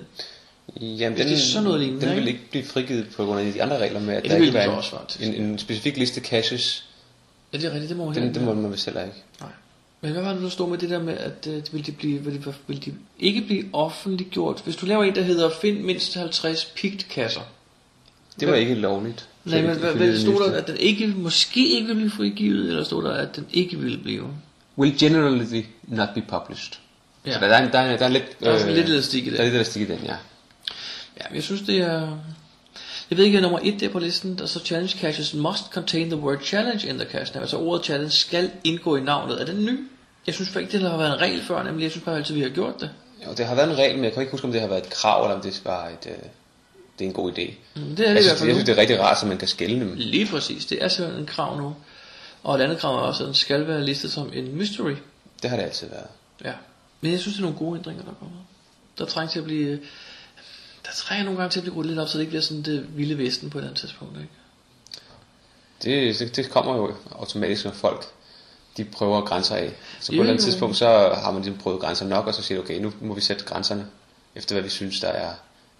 Jamen, Hvis det er sådan noget lignende, den vil ikke? blive frigivet på grund af de andre regler med, at Ja, der det ikke den også, faktisk. en, en specifik liste caches. Ja, det er rigtigt, det må man Den, den ikke. må man vist heller ikke. Nej. Men hvad var det, der stod med det der med, at øh, vil, de blive, vil, de, vil de ikke blive offentliggjort? Hvis du laver en, der hedder, find mindst 50 pigt kasser. Det var ikke lovligt. Nej, men hvad, hvad stod der, at den ikke, måske ikke vil blive frigivet, eller stod der, at den ikke vil blive? Will generally not be published. Ja. Så der er, en- der, er, der er lidt... Der er sådan lidt elastik i det. Der er lidt elastik i den, ja. Ja, men jeg synes, det er... Jeg ved ikke, nummer et der på listen, der så challenge caches must contain the word challenge in the cache. Altså ordet challenge skal indgå i navnet. Er den ny? Jeg synes faktisk, det har været en regel før, nemlig jeg synes bare altid, vi har gjort det. Jo, det har været en regel, men jeg kan ikke huske, om det har været et krav, eller om det var et... Øh, det er en god idé. Mm, Det er det Jeg i hvert synes, fald jeg synes, det er rigtig rart, så man kan skælne dem. Lige præcis, det er simpelthen en krav nu. Og et andet krav er også, at den skal være listet som en mystery. Det har det altid været. Ja. Men jeg synes, det er nogle gode ændringer, der kommer. Der trænger til at blive... Der trænger nogle gange til at blive rullet lidt op, så det ikke bliver sådan det vilde vesten på et andet tidspunkt. Ikke? Det, det, det kommer jo automatisk, når folk de prøver grænser af. Så på Jo, et eller andet tidspunkt, så har man ligesom prøvet grænser nok, og så siger okay, nu må vi sætte grænserne, efter hvad vi synes, der er,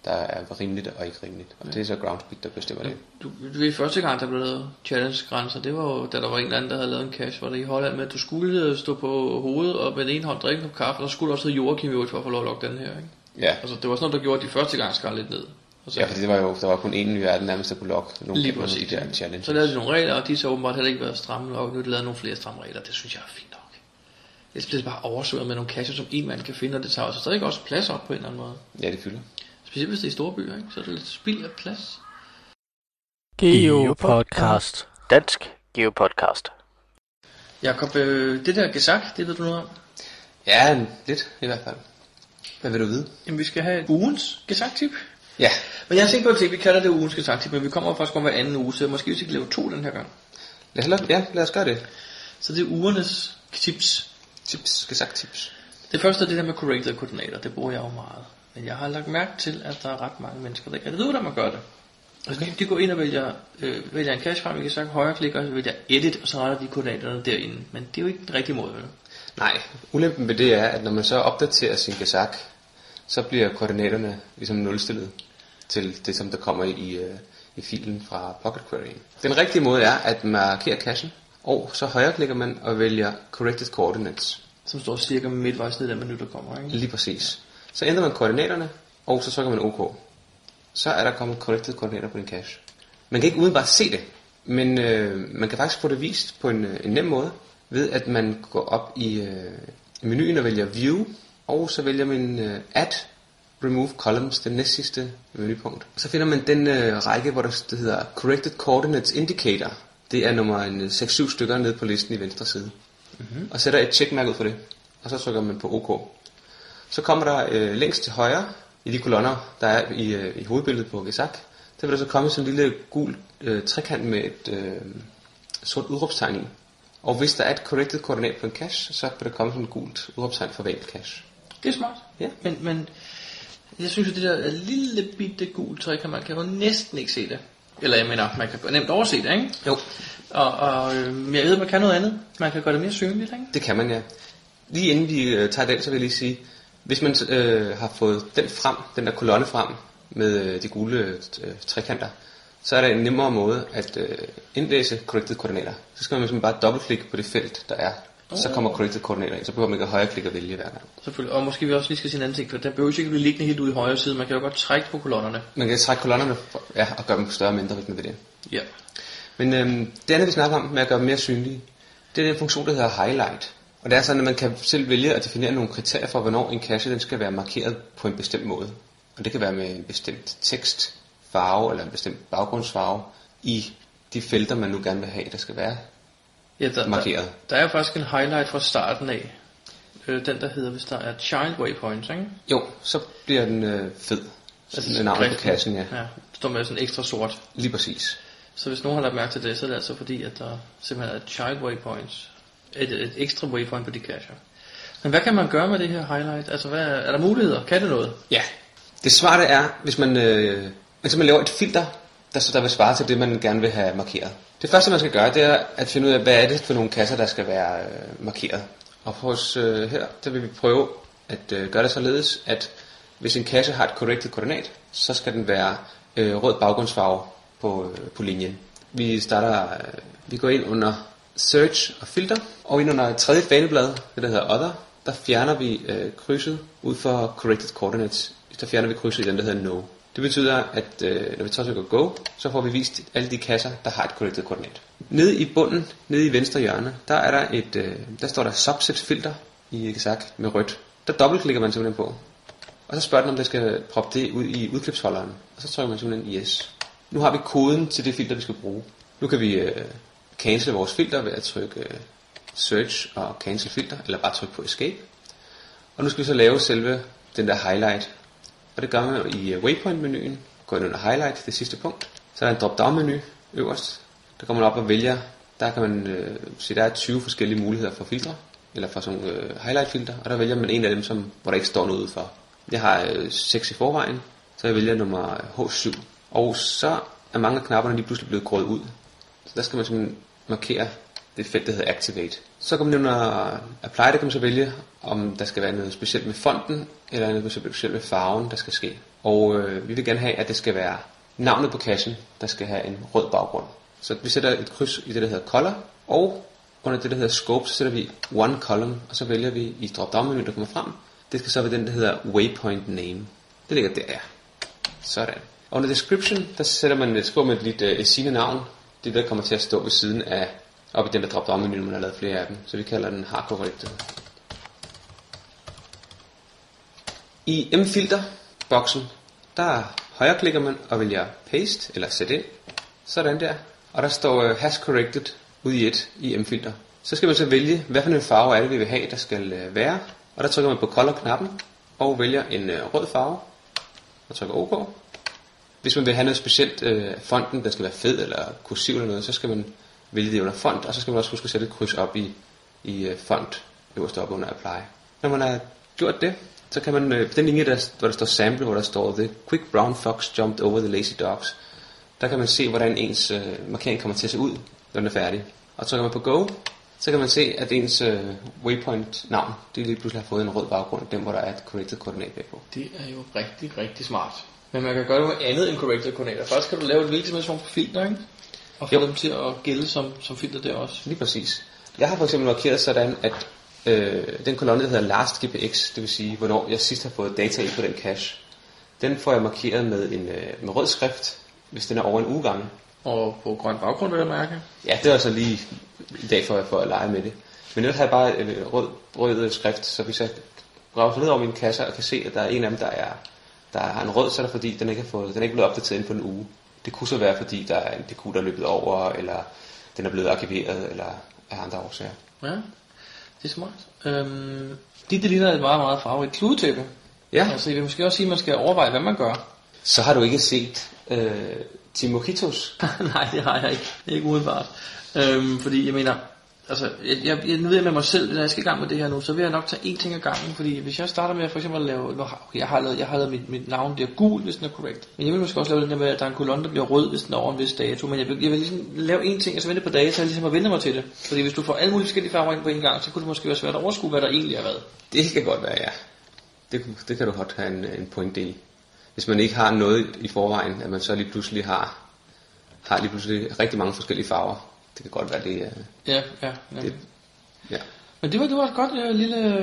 der er rimeligt og ikke rimeligt. Og det er så Groundspeak, der bestemmer det. Du, du ved, første gang, der blev lavet challenge-grænser, det var jo, da der var en eller anden, der havde lavet en cash, var det i Holland med, at du skulle øh, stå på hovedet og med den ene hånd drikke en kaffe, og så skulle du også hedde Joachim i for at få lov at lukke den her, ikke? Ja, Altså, det var sådan noget, der gjorde, at de første gang skar lidt ned. Og så, ja fordi det var jo, der var kun én i verden nærmest, der kunne lokke nogle Lige nogle af præcis. de der challenges. Så lavede de nogle regler, og de så åbenbart heller ikke været stramme nok. Nu er de lavet nogle flere stramme regler. Det synes jeg er fint nok. Ellers bliver det bare oversvømmet med nogle kasser, som en mand kan finde, og det tager altså stadig også plads op på en eller anden måde. Ja, det fylder. Specielt hvis det er i store byer, ikke? så er det lidt spild af plads. Geopodcast. Dansk Geopodcast. Jakob, øh, det der gesagt, det ved du noget om? Ja, lidt i hvert fald. Hvad vil du vide? Jamen, vi skal have ugens gesagt-tip. Ja, Men jeg har tænkt på at vi kalder det ugens gesagt-tip, men vi kommer faktisk om hver anden uge, så måske vi skal lave to den her gang. lad os, ja, lad os gøre det. Så det er ugernes tips. Tips, skal sagt tips. Det første er det der med corrected koordinater, det bruger jeg jo meget. Men jeg har lagt mærke til, at der er ret mange mennesker, der ikke rigtig ved, hvordan man gør det. Altså, de, de går ind og vælger, øh, vælger en cache frem, vi kan sagt højre og så vælger edit, og så retter de koordinaterne derinde. Men det er jo ikke den rigtige måde, vel? Nej, ulempen ved det er, at når man så opdaterer sin gesak, så bliver koordinaterne ligesom nulstillet til det, som der kommer i, øh, i filen fra Pocket Query. Den rigtige måde er at markere cachen, og så højreklikker man og vælger Corrected Coordinates. Som står cirka midtvejs ned i den menu, der kommer, ikke? Lige præcis. Så ændrer man koordinaterne, og så trykker man OK. Så er der kommet corrected koordinater på din cache. Man kan ikke udenbart se det, men øh, man kan faktisk få det vist på en, øh, en nem måde, ved at man går op i, øh, i menuen og vælger View, og så vælger man øh, Add Remove Columns, den næst sidste menupunkt. Så finder man den øh, række, hvor der det hedder Corrected Coordinates Indicator. Det er nummer en 6-7 stykker nede på listen i venstre side. Mm-hmm. Og sætter et checkmærke ud for det, og så trykker man på OK. Så kommer der øh, længst til højre, i de kolonner, der er i, øh, i hovedbilledet på Gesak, der vil der så komme sådan en lille gul øh, trekant med et øh, sort udråbstegn i. Og hvis der er et corrected koordinat på en cache, så vil der komme sådan et gult udråbstegn for enkelt cache. Det er smart. Ja. Men, men jeg synes jo, det der lille bitte gul træk, man kan jo næsten ikke se det. Eller jeg mener, man kan nemt overse det, ikke? Jo, Og, og øh, jeg ved, man kan noget andet. Man kan gøre det mere synligt, ikke? det kan man ja. Lige inden vi øh, tager den, så vil jeg lige sige, hvis man øh, har fået den frem, den der kolonne frem med øh, de gule øh, trekanter, så er der en nemmere måde at øh, indlæse corrected koordinater. Så skal man simpelthen bare dobbeltklikke på det felt, der er. Så kommer corrected koordinater ind, så behøver man ikke at højreklikke og vælge hver gang. Selvfølgelig. Og måske vi også lige skal sige en anden ting, for den behøver ikke blive liggende helt ude i højre side. Man kan jo godt trække på kolonnerne. Man kan trække kolonnerne ja, og gøre dem større og mindre, hvis man vil det. Ja. Men øhm, det andet, vi snakker om med at gøre dem mere synlige, det er den funktion, der hedder highlight. Og det er sådan, at man kan selv vælge at definere nogle kriterier for, hvornår en cache den skal være markeret på en bestemt måde. Og det kan være med en bestemt tekst, farve eller en bestemt baggrundsfarve i de felter, man nu gerne vil have, der skal være ja der, markeret. Der, der er faktisk en highlight fra starten af. Øh, den, der hedder, hvis der er child waypoints, ikke? Jo, så bliver den øh, fed. Altså, med navnet på cachen, ja. Ja, det står med sådan ekstra sort. Lige præcis. Så hvis nogen har lagt mærke til det, så er det altså fordi, at der simpelthen er child waypoints. Et, et ekstra waypoint på de cacher. Men hvad kan man gøre med det her highlight? Altså, hvad er, er der muligheder? Kan det noget? Ja. Det smarte er, hvis man, øh, hvis man laver et filter, der, så der vil svare til det, man gerne vil have markeret. Det første, man skal gøre, det er at finde ud af, hvad er det for nogle kasser, der skal være øh, markeret. Og hos øh, her, der vil vi prøve at øh, gøre det således, at hvis en kasse har et corrected koordinat, så skal den være øh, rød baggrundsfarve på, øh, på linjen. Vi starter, øh, vi går ind under Search og Filter, og ind under tredje faneblad, det der hedder Other, der fjerner vi øh, krydset ud for Corrected Coordinates. Der fjerner vi krydset i den, der hedder No. Det betyder, at øh, når vi trykker Go, så får vi vist alle de kasser, der har et corrected koordinat. Nede i bunden, nede i venstre hjørne, der er der et, øh, der står der subset filter i Exact med rødt. Der dobbeltklikker man simpelthen på. Og så spørger den, om det skal proppe det ud i udklipsholderen. Og så trykker man simpelthen Yes. Nu har vi koden til det filter, vi skal bruge. Nu kan vi øh, cancel vores filter ved at trykke øh, Search og Cancel filter, eller bare trykke på Escape. Og nu skal vi så lave selve den der highlight. Og det gør man i øh, Waypoint-menuen. Går ind under Highlight, det sidste punkt. Så er der en drop-down-menu øverst. Der kommer man op og vælger. Der kan man øh, se, der er 20 forskellige muligheder for filtre. Eller for sådan nogle øh, highlight-filter. Og der vælger man en af dem, som, hvor der ikke står noget for. Jeg har øh, 6 i forvejen, så jeg vælger nummer øh, H7. Og så er mange af knapperne lige pludselig blevet grået ud. Så der skal man simpelthen markere det felt, der hedder Activate. Så kan man under Apply, der kan man så vælge, om der skal være noget specielt med fonden, eller noget specielt med farven, der skal ske. Og øh, vi vil gerne have, at det skal være navnet på kassen, der skal have en rød baggrund. Så vi sætter et kryds i det, der hedder Color, og under det, der hedder Scope, så sætter vi One Column, og så vælger vi i drop-down-menuen, der kommer frem. Det skal så være den, der hedder Waypoint Name. Det ligger der, ja. Sådan. Og under description, der sætter man et skriver med et lidt øh, uh, sine navn. Det det, der kommer til at stå ved siden af, op i den der drop-down menu, man har lavet flere af dem. Så vi kalder den hardcore corrected. I M-filter boksen, der højreklikker man og vælger paste eller sæt ind. Sådan der. Og der står øh, hash corrected ud i et i M-filter. Så skal man så vælge, hvad for en farve er det, vi vil have, der skal øh, være. Og der trykker man på color-knappen og vælger en øh, rød farve. Og trykker OK. Hvis man vil have noget specielt, øh, fonten, der skal være fed eller kursiv eller noget, så skal man vælge det under font, og så skal man også huske at sætte et kryds op i, i font, øverst op under apply. Når man har gjort det, så kan man, øh, den linje, der, hvor der står sample, hvor der står The quick brown fox jumped over the lazy dogs, der kan man se, hvordan ens øh, markering kommer til at se ud, når den er færdig. Og trykker man på Go, så kan man se, at ens øh, waypoint-navn, det lige pludselig har fået en rød baggrund, den hvor der er et corrected koordinat bagpå. Det er jo rigtig, rigtig smart. Men man kan gøre det med andet end corrected koordinater. Først kan du lave et hvilket som helst form for filter, ikke? Og få Jo. dem til at gælde som, som filter der også. Lige præcis. Jeg har for eksempel markeret sådan, at øh, den kolonne, der hedder last GPX, det vil sige, hvornår jeg sidst har fået data ind på den cache, den får jeg markeret med en øh, med rød skrift, hvis den er over en uge gammel. Og på grøn baggrund vil jeg mærke. Ja, det er altså lige i dag for, for at lege med det. Men ellers har jeg bare en øh, rød, rød skrift, så hvis jeg browser ned over mine kasser og kan se, at der er en af dem, der er, der har en rød, så er det fordi, den ikke, har fået, den er ikke blevet opdateret inden for en uge. Det kunne så være, fordi der er en DQ, der er løbet over, eller den er blevet arkiveret, eller af andre årsager. Ja, det er smart. Øhm, dit, det ligner et meget, meget farverigt kludetæppe. Ja, Altså, jeg vil måske også sige, at man skal overveje, hvad man gør. så har du ikke set øh, Timokitos. Nej, det har jeg ikke. Ikke umiddelbart. Øhm, fordi jeg mener, altså, jeg, jeg, jeg, nu ved jeg med mig selv, når jeg skal i gang med det her nu, så vil jeg nok tage én ting ad gangen, fordi hvis jeg starter med for eksempel at lave, nu okay, jeg har lavet, jeg har lavet mit, mit navn bliver gul, hvis den er korrekt, men jeg vil måske også lave den der med, at der er en kolonne, der bliver rød, hvis den er over en vis dato, men jeg vil, jeg vil ligesom lave én ting, og så vente på data, ligesom at vende mig til det. Fordi hvis du får alle mulige forskellige farver ind på en gang, så kunne det måske være svært at overskue, hvad der egentlig er hvad. Det kan godt være, ja. Det, det kan du godt have en, en pointe i. Hvis man ikke har noget i forvejen, at man så lige pludselig har, har lige pludselig rigtig mange forskellige farver. Det kan godt være, det er... Ja, ja. ja. Det, ja. Men det var, det var et godt øh, lille,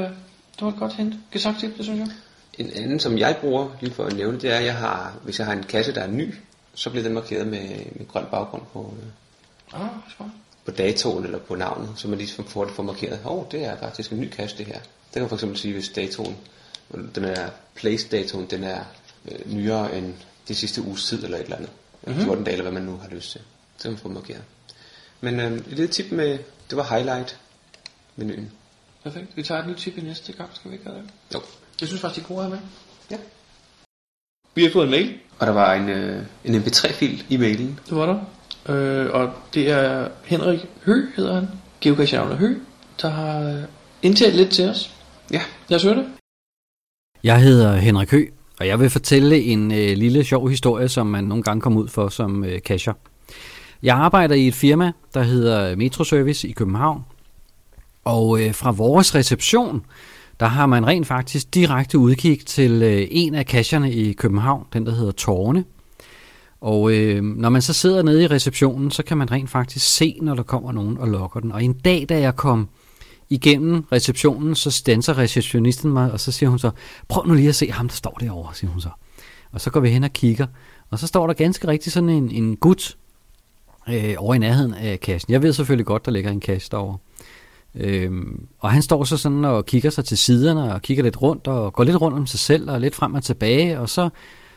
det var et godt hint. Gesagt tip, det synes jeg. En anden, som jeg bruger, lige for at nævne, det er, at jeg har, hvis jeg har en kasse, der er ny, så bliver den markeret med, med grøn baggrund på, øh, Ah, smart. på datoen eller på navnet, så man lige får det får markeret, åh, oh, det er faktisk en ny kasse, det her. Det kan for eksempel sige, hvis datoen, den er place-datoen, den er øh, nyere end de sidste uges tid eller et eller andet. Mm-hmm. 14 dage, eller hvad man nu har lyst til. Så kan man få markeret. Men øh, et lille tip med, det var highlight-menuen. Perfekt. Vi tager et nyt tip i næste gang, skal vi ikke gøre det? Jo. Jeg synes faktisk, de er gode her med. Ja. Vi har fået en mail. Og der var en, øh, en mp3-fil i mailen. Det var der. Øh, og det er Henrik Hø, hedder han. Geocache-navnet Hø, der har øh, indtalt lidt til os. Ja. Lad os høre det. Jeg hedder Henrik Hø, og jeg vil fortælle en øh, lille sjov historie, som man nogle gange kommer ud for som øh, casher. Jeg arbejder i et firma, der hedder Metroservice i København, og øh, fra vores reception, der har man rent faktisk direkte udkig til øh, en af kasserne i København, den der hedder Tårne. Og øh, når man så sidder nede i receptionen, så kan man rent faktisk se, når der kommer nogen og lokker den. Og en dag, da jeg kom igennem receptionen, så stanser receptionisten mig, og så siger hun så, prøv nu lige at se ham, der står derovre, siger hun så. Og så går vi hen og kigger, og så står der ganske rigtigt sådan en, en gut øh, over i nærheden af kassen. Jeg ved selvfølgelig godt, der ligger en kasse derovre. Øhm, og han står så sådan og kigger sig til siderne og kigger lidt rundt og går lidt rundt om sig selv og lidt frem og tilbage, og så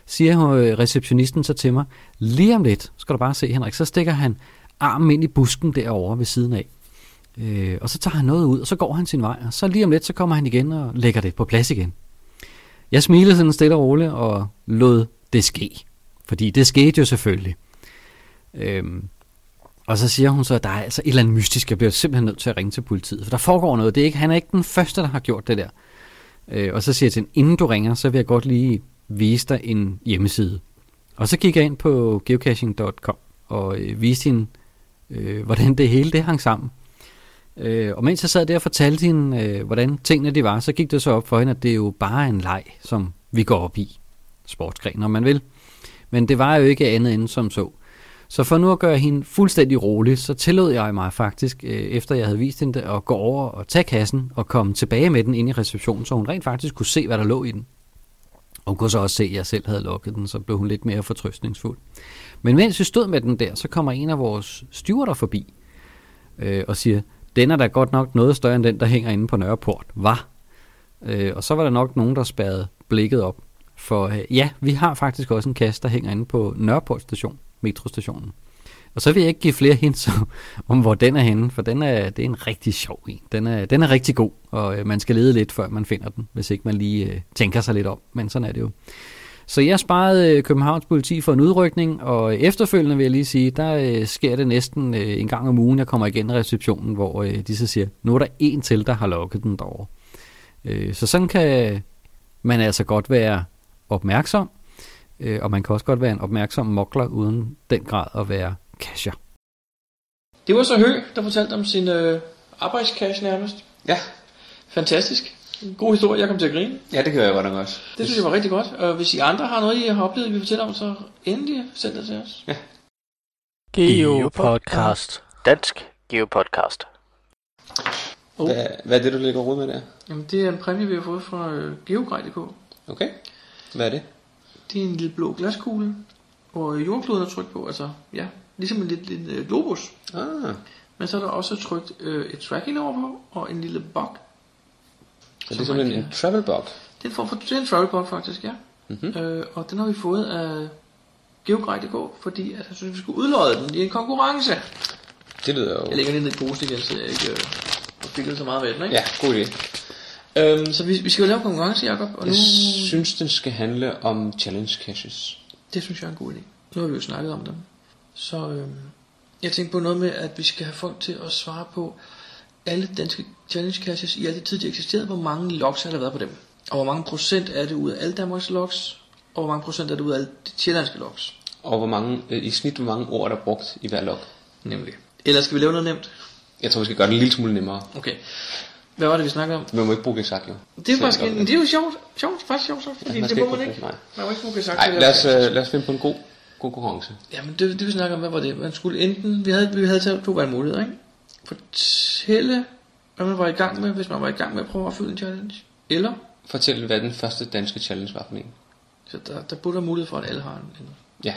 siger øh, receptionisten så til mig, lige om lidt, skal du bare se Henrik, så stikker han armen ind i busken derovre ved siden af. Øh, og så tager han noget ud, og så går han sin vej, og så lige om lidt, så kommer han igen og lægger det på plads igen. Jeg smilede sådan stille og roligt og lod det ske, fordi det skete jo selvfølgelig. Øhm, og så siger hun så, at der er altså et eller andet mystisk, jeg bliver simpelthen nødt til at ringe til politiet, for der foregår noget. Det er ikke, han er ikke den første, der har gjort det der. Øh, og så siger jeg til hende, inden du ringer, så vil jeg godt lige vise dig en hjemmeside. Og så gik jeg ind på geocaching.com og øh, viste hende, øh, hvordan det hele det hang sammen. Øh, og mens jeg sad der og fortalte hende, øh, hvordan tingene de var, så gik det så op for hende, at det er jo bare en leg, som vi går op i. Sportsgren, om man vil. Men det var jo ikke andet end som så. Så for nu at gøre hende fuldstændig rolig, så tillod jeg mig faktisk, øh, efter jeg havde vist hende det, at gå over og tage kassen og komme tilbage med den ind i receptionen, så hun rent faktisk kunne se, hvad der lå i den. Og hun kunne så også se, at jeg selv havde lukket den, så blev hun lidt mere fortrøstningsfuld. Men mens vi stod med den der, så kommer en af vores stewarder forbi øh, og siger, den er da godt nok noget større end den, der hænger inde på Nørreport. Hvad? Øh, og så var der nok nogen, der spadede blikket op. For øh, ja, vi har faktisk også en kasse, der hænger inde på Nørreport station, metrostationen. Og så vil jeg ikke give flere hints om, om hvor den er henne, for den er, det er en rigtig sjov en. Den er, den er rigtig god, og øh, man skal lede lidt, før man finder den, hvis ikke man lige øh, tænker sig lidt om. Men sådan er det jo. Så jeg sparede øh, Københavns politi for en udrykning, og efterfølgende vil jeg lige sige, der øh, sker det næsten øh, en gang om ugen, jeg kommer igen i receptionen, hvor øh, de så siger, nu er der en til, der har lukket den derovre. Øh, så sådan kan man altså godt være opmærksom, øh, og man kan også godt være en opmærksom mokler, uden den grad at være casher. Det var så Hø, der fortalte om sin øh, arbejdscash nærmest. Ja, Fantastisk. God historie, jeg kom til at grine. ja det gør jeg godt nok også. Det synes jeg var rigtig godt. Og hvis I andre har noget, I har oplevet, vi fortæller om, så endelig send det til os. Geopodcast. Dansk Geopodcast. Oh. Hvad, hvad er det, du lægger råd med der? Jamen, det er en præmie, vi har fået fra øh, Geogrej.dk. Okay. Hvad er det? Det er en lille blå glaskugle, hvor jordkloden er trykt på. Altså, ja, ligesom en lille, lille øh, globus. Ah, Men så er der også trykt øh, et tracking over på, og en lille bog. så det er simpelthen man en kan- travel bug. Det er en form for det er en travel bog, faktisk, ja. Mhm. Øh, og den har vi fået af Geogrej.dk, fordi at han synes, vi skulle udløje den i en konkurrence. Det lyder jo... Jeg lægger den i post igen, så jeg ikke øh, fik så meget ved den, ikke? Ja, god idé. Øhm, så vi, vi skal jo lave konkurrence, Jacob, og nu, Jeg synes, den skal handle om challenge caches. det synes jeg er en god idé. Nu har vi jo snakket om dem. Så øhm, jeg tænkte på noget med, at vi skal have folk til at svare på alle danske challenge caches i al det tid, de eksisterede. Hvor mange logs har der været på dem? Og hvor mange procent er det ud af alle Danmarks logs? Og hvor mange procent er det ud af alle de sjællandske logs? Og hvor mange, øh, i snit, hvor mange ord der er brugt i hver log. Nemlig. Eller skal vi lave noget nemt? Jeg tror, vi skal gøre det en lille smule nemmere. Okay. Hvad var det, vi snakkede om? Man må ikke bruge gesagt, jo. Det er, faktisk, en, det er jo sjovt. Sjovt, faktisk sjovt, så, fordi Ja, det må man ikke. nej. Man må ikke bruge sagt. Nej, lad os, øh, lad os finde på en god, god konkurrence. Jamen, det, det vi snakker om, hvad var det? Man skulle enten, vi havde, vi havde to valgmuligheder, ikke? Fortælle, hvad man var i gang med, hvis man var i gang med at prøve at opfylde en challenge. Eller, Fortæl, hvad den første danske challenge var for en. så der, der burde være mulighed for, at alle har en, en Ja,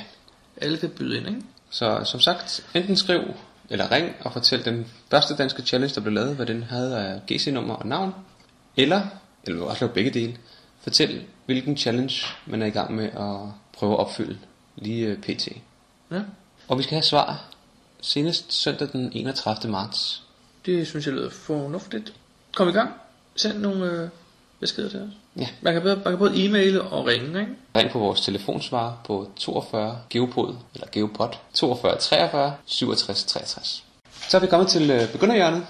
alle kan byde ind, ikke? så som sagt, enten skriv eller ring og fortæl den første danske challenge, der blev lavet, hvad den havde af GC-nummer og navn. Eller, eller du også lave begge dele, fortæl, hvilken challenge man er i gang med at prøve at opfylde lige øh, pt. Ja, Og vi skal have svar senest søndag den 31. marts. det synes jeg lyder fornuftigt. Kom i gang. Send nogle øh, beskeder til os. Ja. Man kan, både, man kan både e-maile og ringe, ikke? Ring på vores telefonsvar på 42 Geopod, eller Geopod, 42 43 67 63. Så er vi kommet til øh, begynderhjørnet.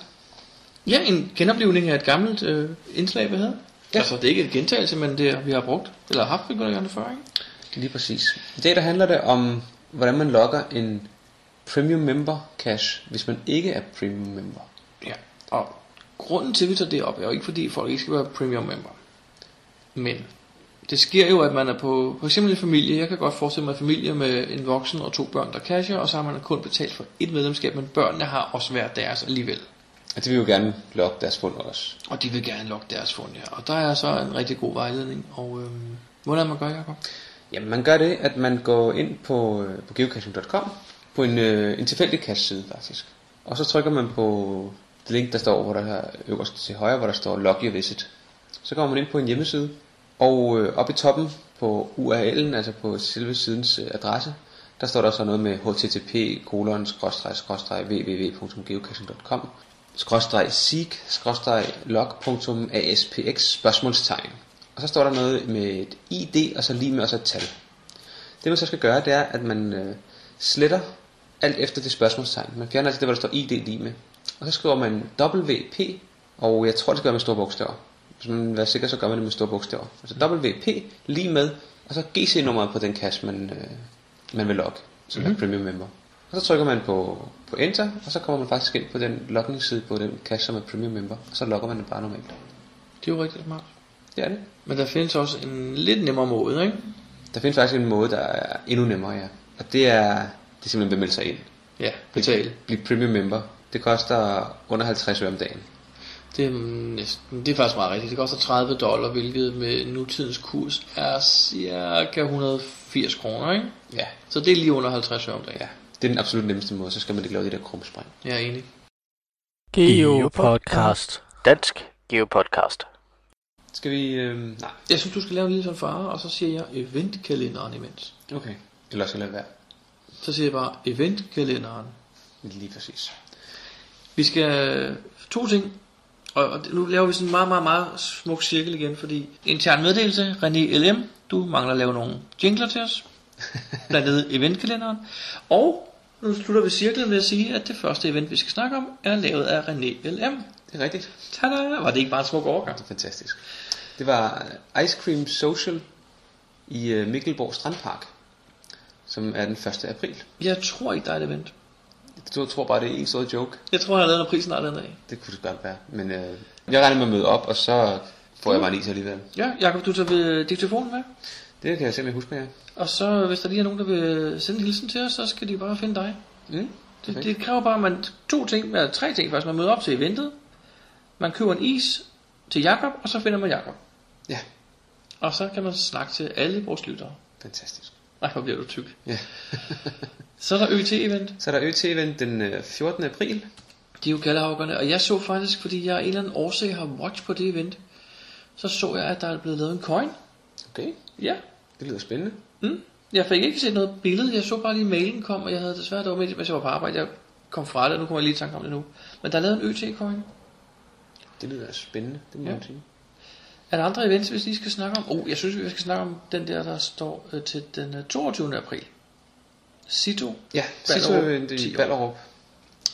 Ja, en genoplevning af et gammelt øh, indslag, vi havde. Ja. Altså, det er ikke et gentagelse, men det er, vi har brugt, eller haft begynderhjørnet før, ikke? Lige præcis. I dag der handler det om, hvordan man logger en premium member cache, hvis man ikke er premium member. Ja, og grunden til, at vi tager det op, er jo ikke fordi folk ikke skal være premium member. Men det sker jo, at man er på for eksempel en familie. Jeg kan godt forestille mig en familie med en voksen og to børn, der casher, og så har man kun betalt for et medlemskab, men børnene har også været deres alligevel. Og de vil jo gerne logge deres fund også. Og de vil gerne logge deres fund, ja. Og der er så en rigtig god vejledning. Og øhm, hvordan man gør, Jacob? Jamen man gør det, at man går ind på, øh, på geocaching.com, på en, øh, en tilfældig cache side faktisk. Og så trykker man på det link, der står hvor der er øverst til højre, hvor der står log your visit. Så kommer man ind på en hjemmeside, og øh, oppe i toppen på URL'en, altså på selve sidens øh, adresse, der står der så noget med http kolon www.geocaching.com skråstreg seek skråstreg log.aspx spørgsmålstegn. Og så står der noget med et ID og så lige med også et tal. Det man så skal gøre, det er, at man øh, sletter alt efter det spørgsmålstegn. Man fjerner altså det, hvor der står ID lige med. Og så skriver man WP, og jeg tror, det skal være med store bogstaver. Hvis man vil være sikker, så gør man det med store bogstaver. Altså WP lige med, og så GC-nummeret på den cache, man, øh, man vil logge, som mm-hmm. er premium member. Og så trykker man på, på enter, og så kommer man faktisk ind på den logningsside på den cache, som er premium member. Og så logger man det bare normalt. Det er jo rigtig smart. Det er det. Men der findes også en lidt nemmere måde, ikke? Der findes faktisk en måde, der er endnu nemmere, ja. Og det er, det er simpelthen at melde sig ind. Ja, betale. Bliv premium member. Det koster under 50 øre om dagen. Det er, næsten, det er faktisk meget rigtigt. Det koster 30 dollar, hvilket med nutidens kurs er cirka 180 kroner, ikke? Ja. Så det er lige under 50 øre om dagen. ja. Det er den absolut nemmeste måde, så skal man ikke lave de der krumspring. Jeg er enig. Geopodcast. Dansk Geopodcast. Skal vi... Øh, nej. Jeg synes, du skal lave en lille sådan fare, og så siger jeg eventkalenderen imens. Okay. Eller skal lade være. så siger jeg bare eventkalenderen. Lige præcis. Vi skal to ting. Og og nu laver vi sådan en meget, meget, meget smuk cirkel igen, fordi intern meddelelse, René LM, du mangler at lave nogle jingler til os, blandt andet eventkalenderen. Og nu slutter vi cirklen ved at sige, at det første event, vi skal snakke om, er lavet af René LM. Det er rigtigt. Tada! Var det ikke bare en smuk overgang? Det er fantastisk. Det var Ice Cream Social i øh, Mikkelborg Strandpark, som er den 1. april. Jeg tror ikke, der er et event. Jeg tror bare, det er en stor joke. Jeg tror, jeg har lavet noget pris snart den dag. Det kunne det godt være. Men øh, jeg regner med at møde op, og så får jeg mig en is alligevel. Ja, Jakob, du tager ved diktafonen med. Det kan jeg simpelthen huske, ja. Og så, hvis der lige er nogen, der vil sende en hilsen til os, så skal de bare finde dig. Mm. Det, det kræver bare, at man to ting, eller tre ting først. Man møder op til eventet, man køber en is til Jakob, og så finder man Jakob. Ja, Og så kan man snakke til alle vores lyttere. fantastisk. Nej, hvor bliver du tyk. Ja. Så er der ØT-event. Så er der ØT-event den øh, 14. april. De er jo gallehavgerne, og jeg så faktisk, fordi jeg af en eller anden årsag har watch på det event, så så jeg, at der er blevet lavet en coin. Okay, Ja. det lyder spændende. Mm. Jeg fik ikke set noget billede, jeg så bare lige mailen kom, og jeg havde desværre, det var midt, mens jeg var på arbejde, jeg kom fra det, og nu kommer jeg lige i tanke om det nu. Men der er lavet en ØT-coin. Det lyder spændende, det må Ja. man sige. Er der andre events, hvis I skal snakke om? Oh, jeg synes, vi skal snakke om den der, der står øh, til den øh, 22. april. Sito. Ja, 10 i. Ballerup.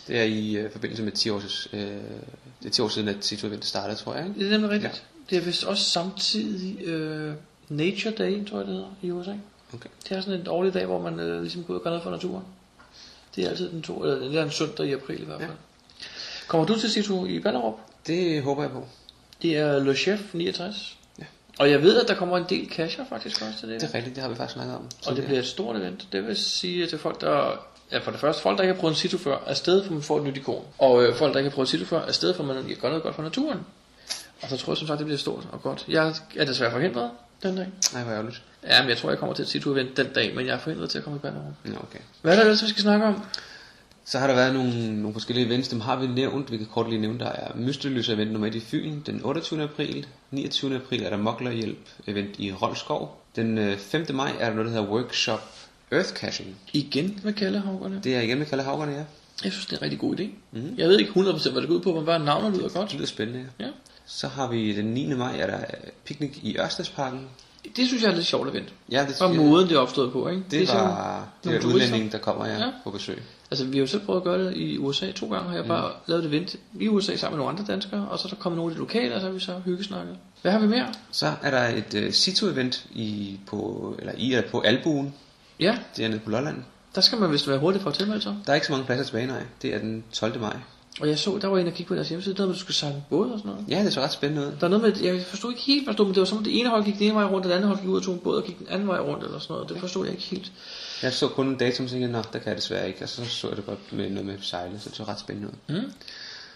Det er i øh, forbindelse med 10 års, øh, det er 10 år siden, at Cito-eventet startede, tror jeg. Ikke? Det er nemlig rigtigt. Ja. Det er vist også samtidig øh, Nature Day, tror jeg det hedder, i USA. Okay. Det er sådan en årlig dag, hvor man øh, ligesom går ud og gør noget for naturen. Det er altid den to, eller det er en søndag i april i hvert fald. Ja. Ja. Kommer du til Sito i Ballerup? Det håber jeg på. Det er Le Chef 69. Ja. Og jeg ved, at der kommer en del casher faktisk også til det. Det er rigtigt, det har vi faktisk snakket om. Og det bliver et stort event. Det vil sige til folk, der... Ja, for det første, folk, der ikke har prøvet en Cito før, er stedet for, man får et nyt ikon. Og øh, folk, der ikke har prøvet en Cito før, er stedet for, man gør noget godt for naturen. Og så tror jeg som sagt, det bliver stort og godt. Jeg er desværre forhindret den dag. Nej, hvor ærgerligt. Ja, men jeg tror, jeg kommer til et Cito-event den dag, men jeg er forhindret til at komme i Ballerup. Nå, okay. Hvad er der ellers, vi skal snakke om? Så har der været nogle, nogle forskellige events, dem har vi nævnt. Vi kan kort lige nævne, der er Mysteløs event nummer 1 i Fyn den 28. april. 29. april er der Moklerhjælp event i Rolskov. Den øh, 5. maj er der noget, der hedder Workshop Earth Caching. Igen med kaldehavgerne. Det er igen med Kalle ja. Jeg synes, det er en rigtig god idé. Mhm. Jeg ved ikke 100% hvad det går ud på, men bare navnet lyder godt. Det lyder spændende, ja. Ja. Så har vi den 9. maj, er der picnic i Ørstedsparken. Det synes jeg er lidt sjovt event. Ja, det, Bare måden, det er opstået på, ikke? det er sådan- var det er turister. udlændinge, der kommer ja, Ja. på besøg. Altså, vi har jo selv prøvet at gøre det i USA to gange, har jeg bare lavet et event i USA sammen med nogle andre danskere, og så er der kommet nogle af de lokale, og så har vi så hyggesnakket. Hvad har vi mere? Så er der et uh, Cito-event i, på, eller i eller på Albuen. Ja, Det er nede på Lolland. der skal man vist være hurtig for at tilmelde sig. Der er ikke så mange pladser tilbage, nej. Det er den 12. maj. Og jeg så, der var en, der kiggede på deres hjemmeside, der at du skulle sejle båd og sådan noget. Ja, det så ret spændende ud. Der er noget med, jeg forstod ikke helt, hvad der stod, men det var som om det ene hold gik den ene vej rundt, og det andet hold gik ud og tog en båd og gik den anden vej rundt, eller sådan noget. Det forstod jeg ikke helt. Jeg så kun en datum, og tænkte, nå, der kan jeg desværre ikke. Og så så jeg det godt med noget med sejle, så det så ret spændende ud. Mm.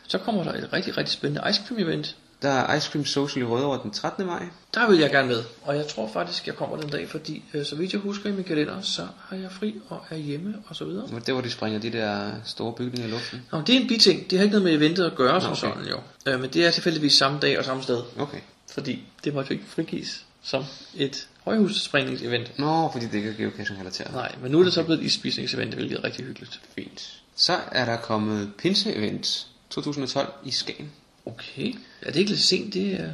Så kommer der et rigtig, rigtig spændende ice cream event. Der er Ice Cream Social i Rødovre den 13. maj. Der vil jeg gerne med, og jeg tror faktisk, jeg kommer den dag, fordi øh, så vidt jeg husker i min kalender, så har jeg fri og er hjemme og så videre. Det var de springer de der store bygninger i luften. Nå, men det er en biting. Det har ikke noget med eventet at gøre, som okay. sådan jo. Øh, men det er tilfældigvis samme dag og samme sted, Okay. fordi det måtte jo ikke frigives som et højhusspringningsevent. Nå, fordi det ikke er geocaching relateret. Nej, men nu er det så blevet et ispisningsevent, hvilket er rigtig hyggeligt. Fint. Så er der kommet Pinse-event 2012 i Skagen. Okay. Er det ikke lidt sent? Det er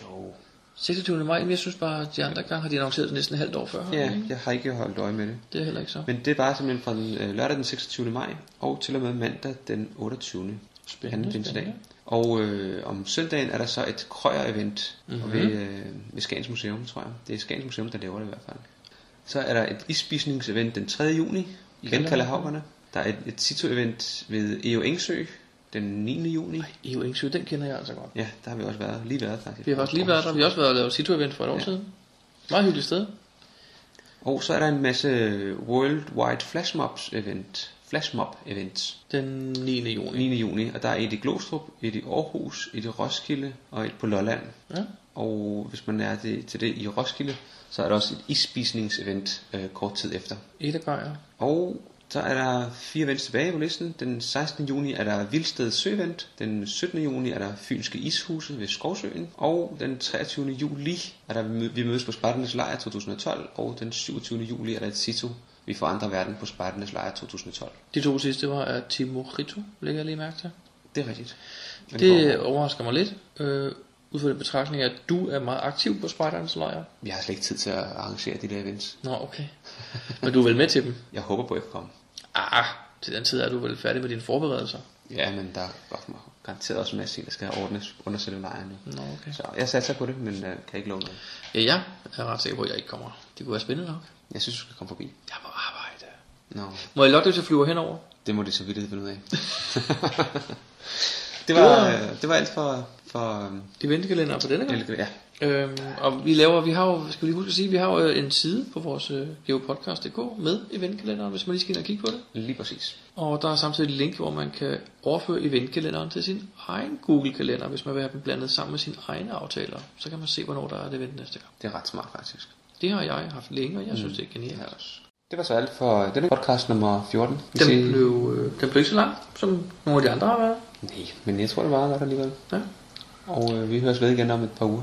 Jo. 26. maj, men jeg synes bare, at de andre gange har de annonceret det næsten et halvt år før. Ja, ikke? jeg har ikke holdt øje med det. Det er heller ikke så. Men det er bare simpelthen fra den, øh, lørdag den 26. maj og til og med mandag den 28. Spændende, spændende. Og øh, om søndagen er der så et krøjer-event Mhm. mm-hmm. ved, øh, ved Skagens Museum, tror jeg. Det er Skagens Museum, der laver det i hvert fald. Så er der et isspisningsevent den 3. juni, igen Kaldehaverne. Der er et, et Cito-event ved Eo Engsø den 9. juni. EU Engsø, den kender jeg altså godt. Ja, der har vi også været, lige været faktisk. Vi har faktisk lige været der. Vi har også været og lavet Cito-event for et år Ja. siden. Meget hyggeligt sted. Og så er der en masse Worldwide Flashmobs event. Flashmob events. Den 9. juni. 9. juni, og der er et i Glostrup, et i Aarhus, et i Roskilde og et på Lolland. Ja. Og hvis man er det, til det i Roskilde, så er der også et isspisningsevent øh, kort tid efter. Ede Gejer. Og så er der fire events tilbage på listen. Den 16. juni er der Vildsted Søevent. Den 17. juni er der Fynske Ishuse ved Skovsøen. Og den 23. juli er der Vi mødes på Spartanes Lejr 2012. Og den 27. juli er der et Cito Vi forandrer verden på Spejdernes Lejr 2012. De to sidste var af Timo Rito, lægger jeg lige mærke til. Det er rigtigt. Men Det går- overrasker mig lidt, øh, ud fra den betragtning, at du er meget aktiv på Spejderens lejr. Vi har slet ikke tid til at arrangere de der events. Nå, okay. Men du er vel med til dem? Jeg håber på, at jeg kan komme. Ah, til den tid er du vel færdig med dine forberedelser. Ja, men der er garanteret også en masse ting, der skal ordnes under selve lejren nu. Nå, okay. Så jeg satser på det, men uh, kan ikke love noget. Ja, jeg er ret sikker på, at jeg ikke kommer. Det kunne være spændende nok. Jeg synes, du skal komme forbi. Jeg må arbejde. Nå, Må jeg lokke dig til at flyve henover? det må de så vidt finde ud af. det, var, øh, det var alt for... for øhm, De ventekalender på denne gang. ja, Øhm, og vi laver, vi har jo, skal vi lige huske at sige, vi har jo øh, en side på vores øh, geopodcast.dk med eventkalenderen, hvis man lige skal ind og kigge på det. lige præcis. Og der er samtidig et link, hvor man kan overføre eventkalenderen til sin egen Google-kalender, hvis man vil have dem blandet sammen med sine egne aftaler. Så kan man se, hvornår der er et event næste gang. Det er ret smart, faktisk. Det har jeg haft længe, og jeg synes, det er genialt. Det, også. det var så alt for denne podcast nummer 14. Vi Den siger- blev, øh, den blev ikke så lang, som nogle af de andre har været. Nej, men jeg tror, det var godt alligevel. Ja. Og øh, vi høres ved igen om et par uger.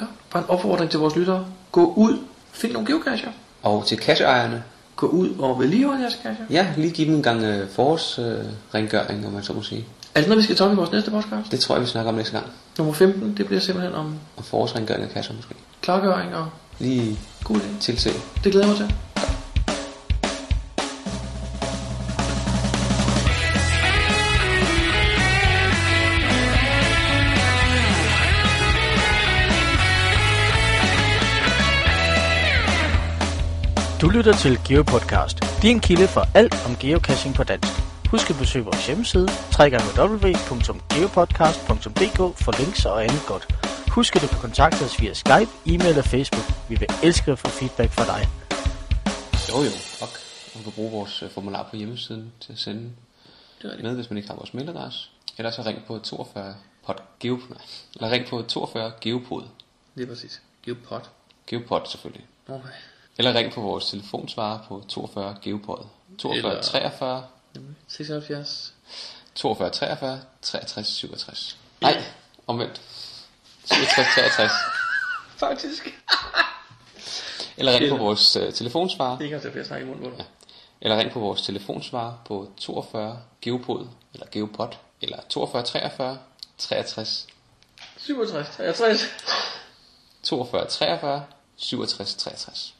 Ja. Bare en opfordring til vores lyttere. Gå ud, find nogle geocacher. Og til kasseejerne, Gå ud og vedligehold jeres cacher. ja, lige give dem en gang øh, forårsrengøring, øh, om man så må sige. Er det noget, vi skal tage op i vores næste podcast? Det tror jeg, vi snakker om næste gang. Nummer 15, det bliver simpelthen om Og forårsrengøring af kasser måske. klargøring og Lige god idé. tilse. Det glæder jeg mig til. Du lytter til GeoPodcast, din kilde for alt om geocaching på dansk. Husk at besøge vores hjemmeside, www.geopodcast.dk for links og andet godt. Husk at du kan kontakte os via Skype, e-mail og Facebook. Vi vil elske at få feedback fra dig. Jo jo, og man kan bruge vores øh, formular på hjemmesiden til at sende Det er rigtigt. med, hvis man ikke har vores mailadresse. Eller så ring på 42 pod, geo, nej, eller ring på 42 geopod. Det er præcis. Geopod. Geopod selvfølgelig. Okay. Eller ring på vores telefonsvarer på 42 geopod. 42 Eller- 43 76. 42 43 63 67. Nej, omvendt. 67 63. Faktisk. Eller ring på vores uh, telefonsvarer. Det er ikke derfor, jeg snakker i munden dig. Eller ring på vores telefonsvarer på 42 geopod, eller geopod, eller 42 43 63 67. 63. 42 43 67 63.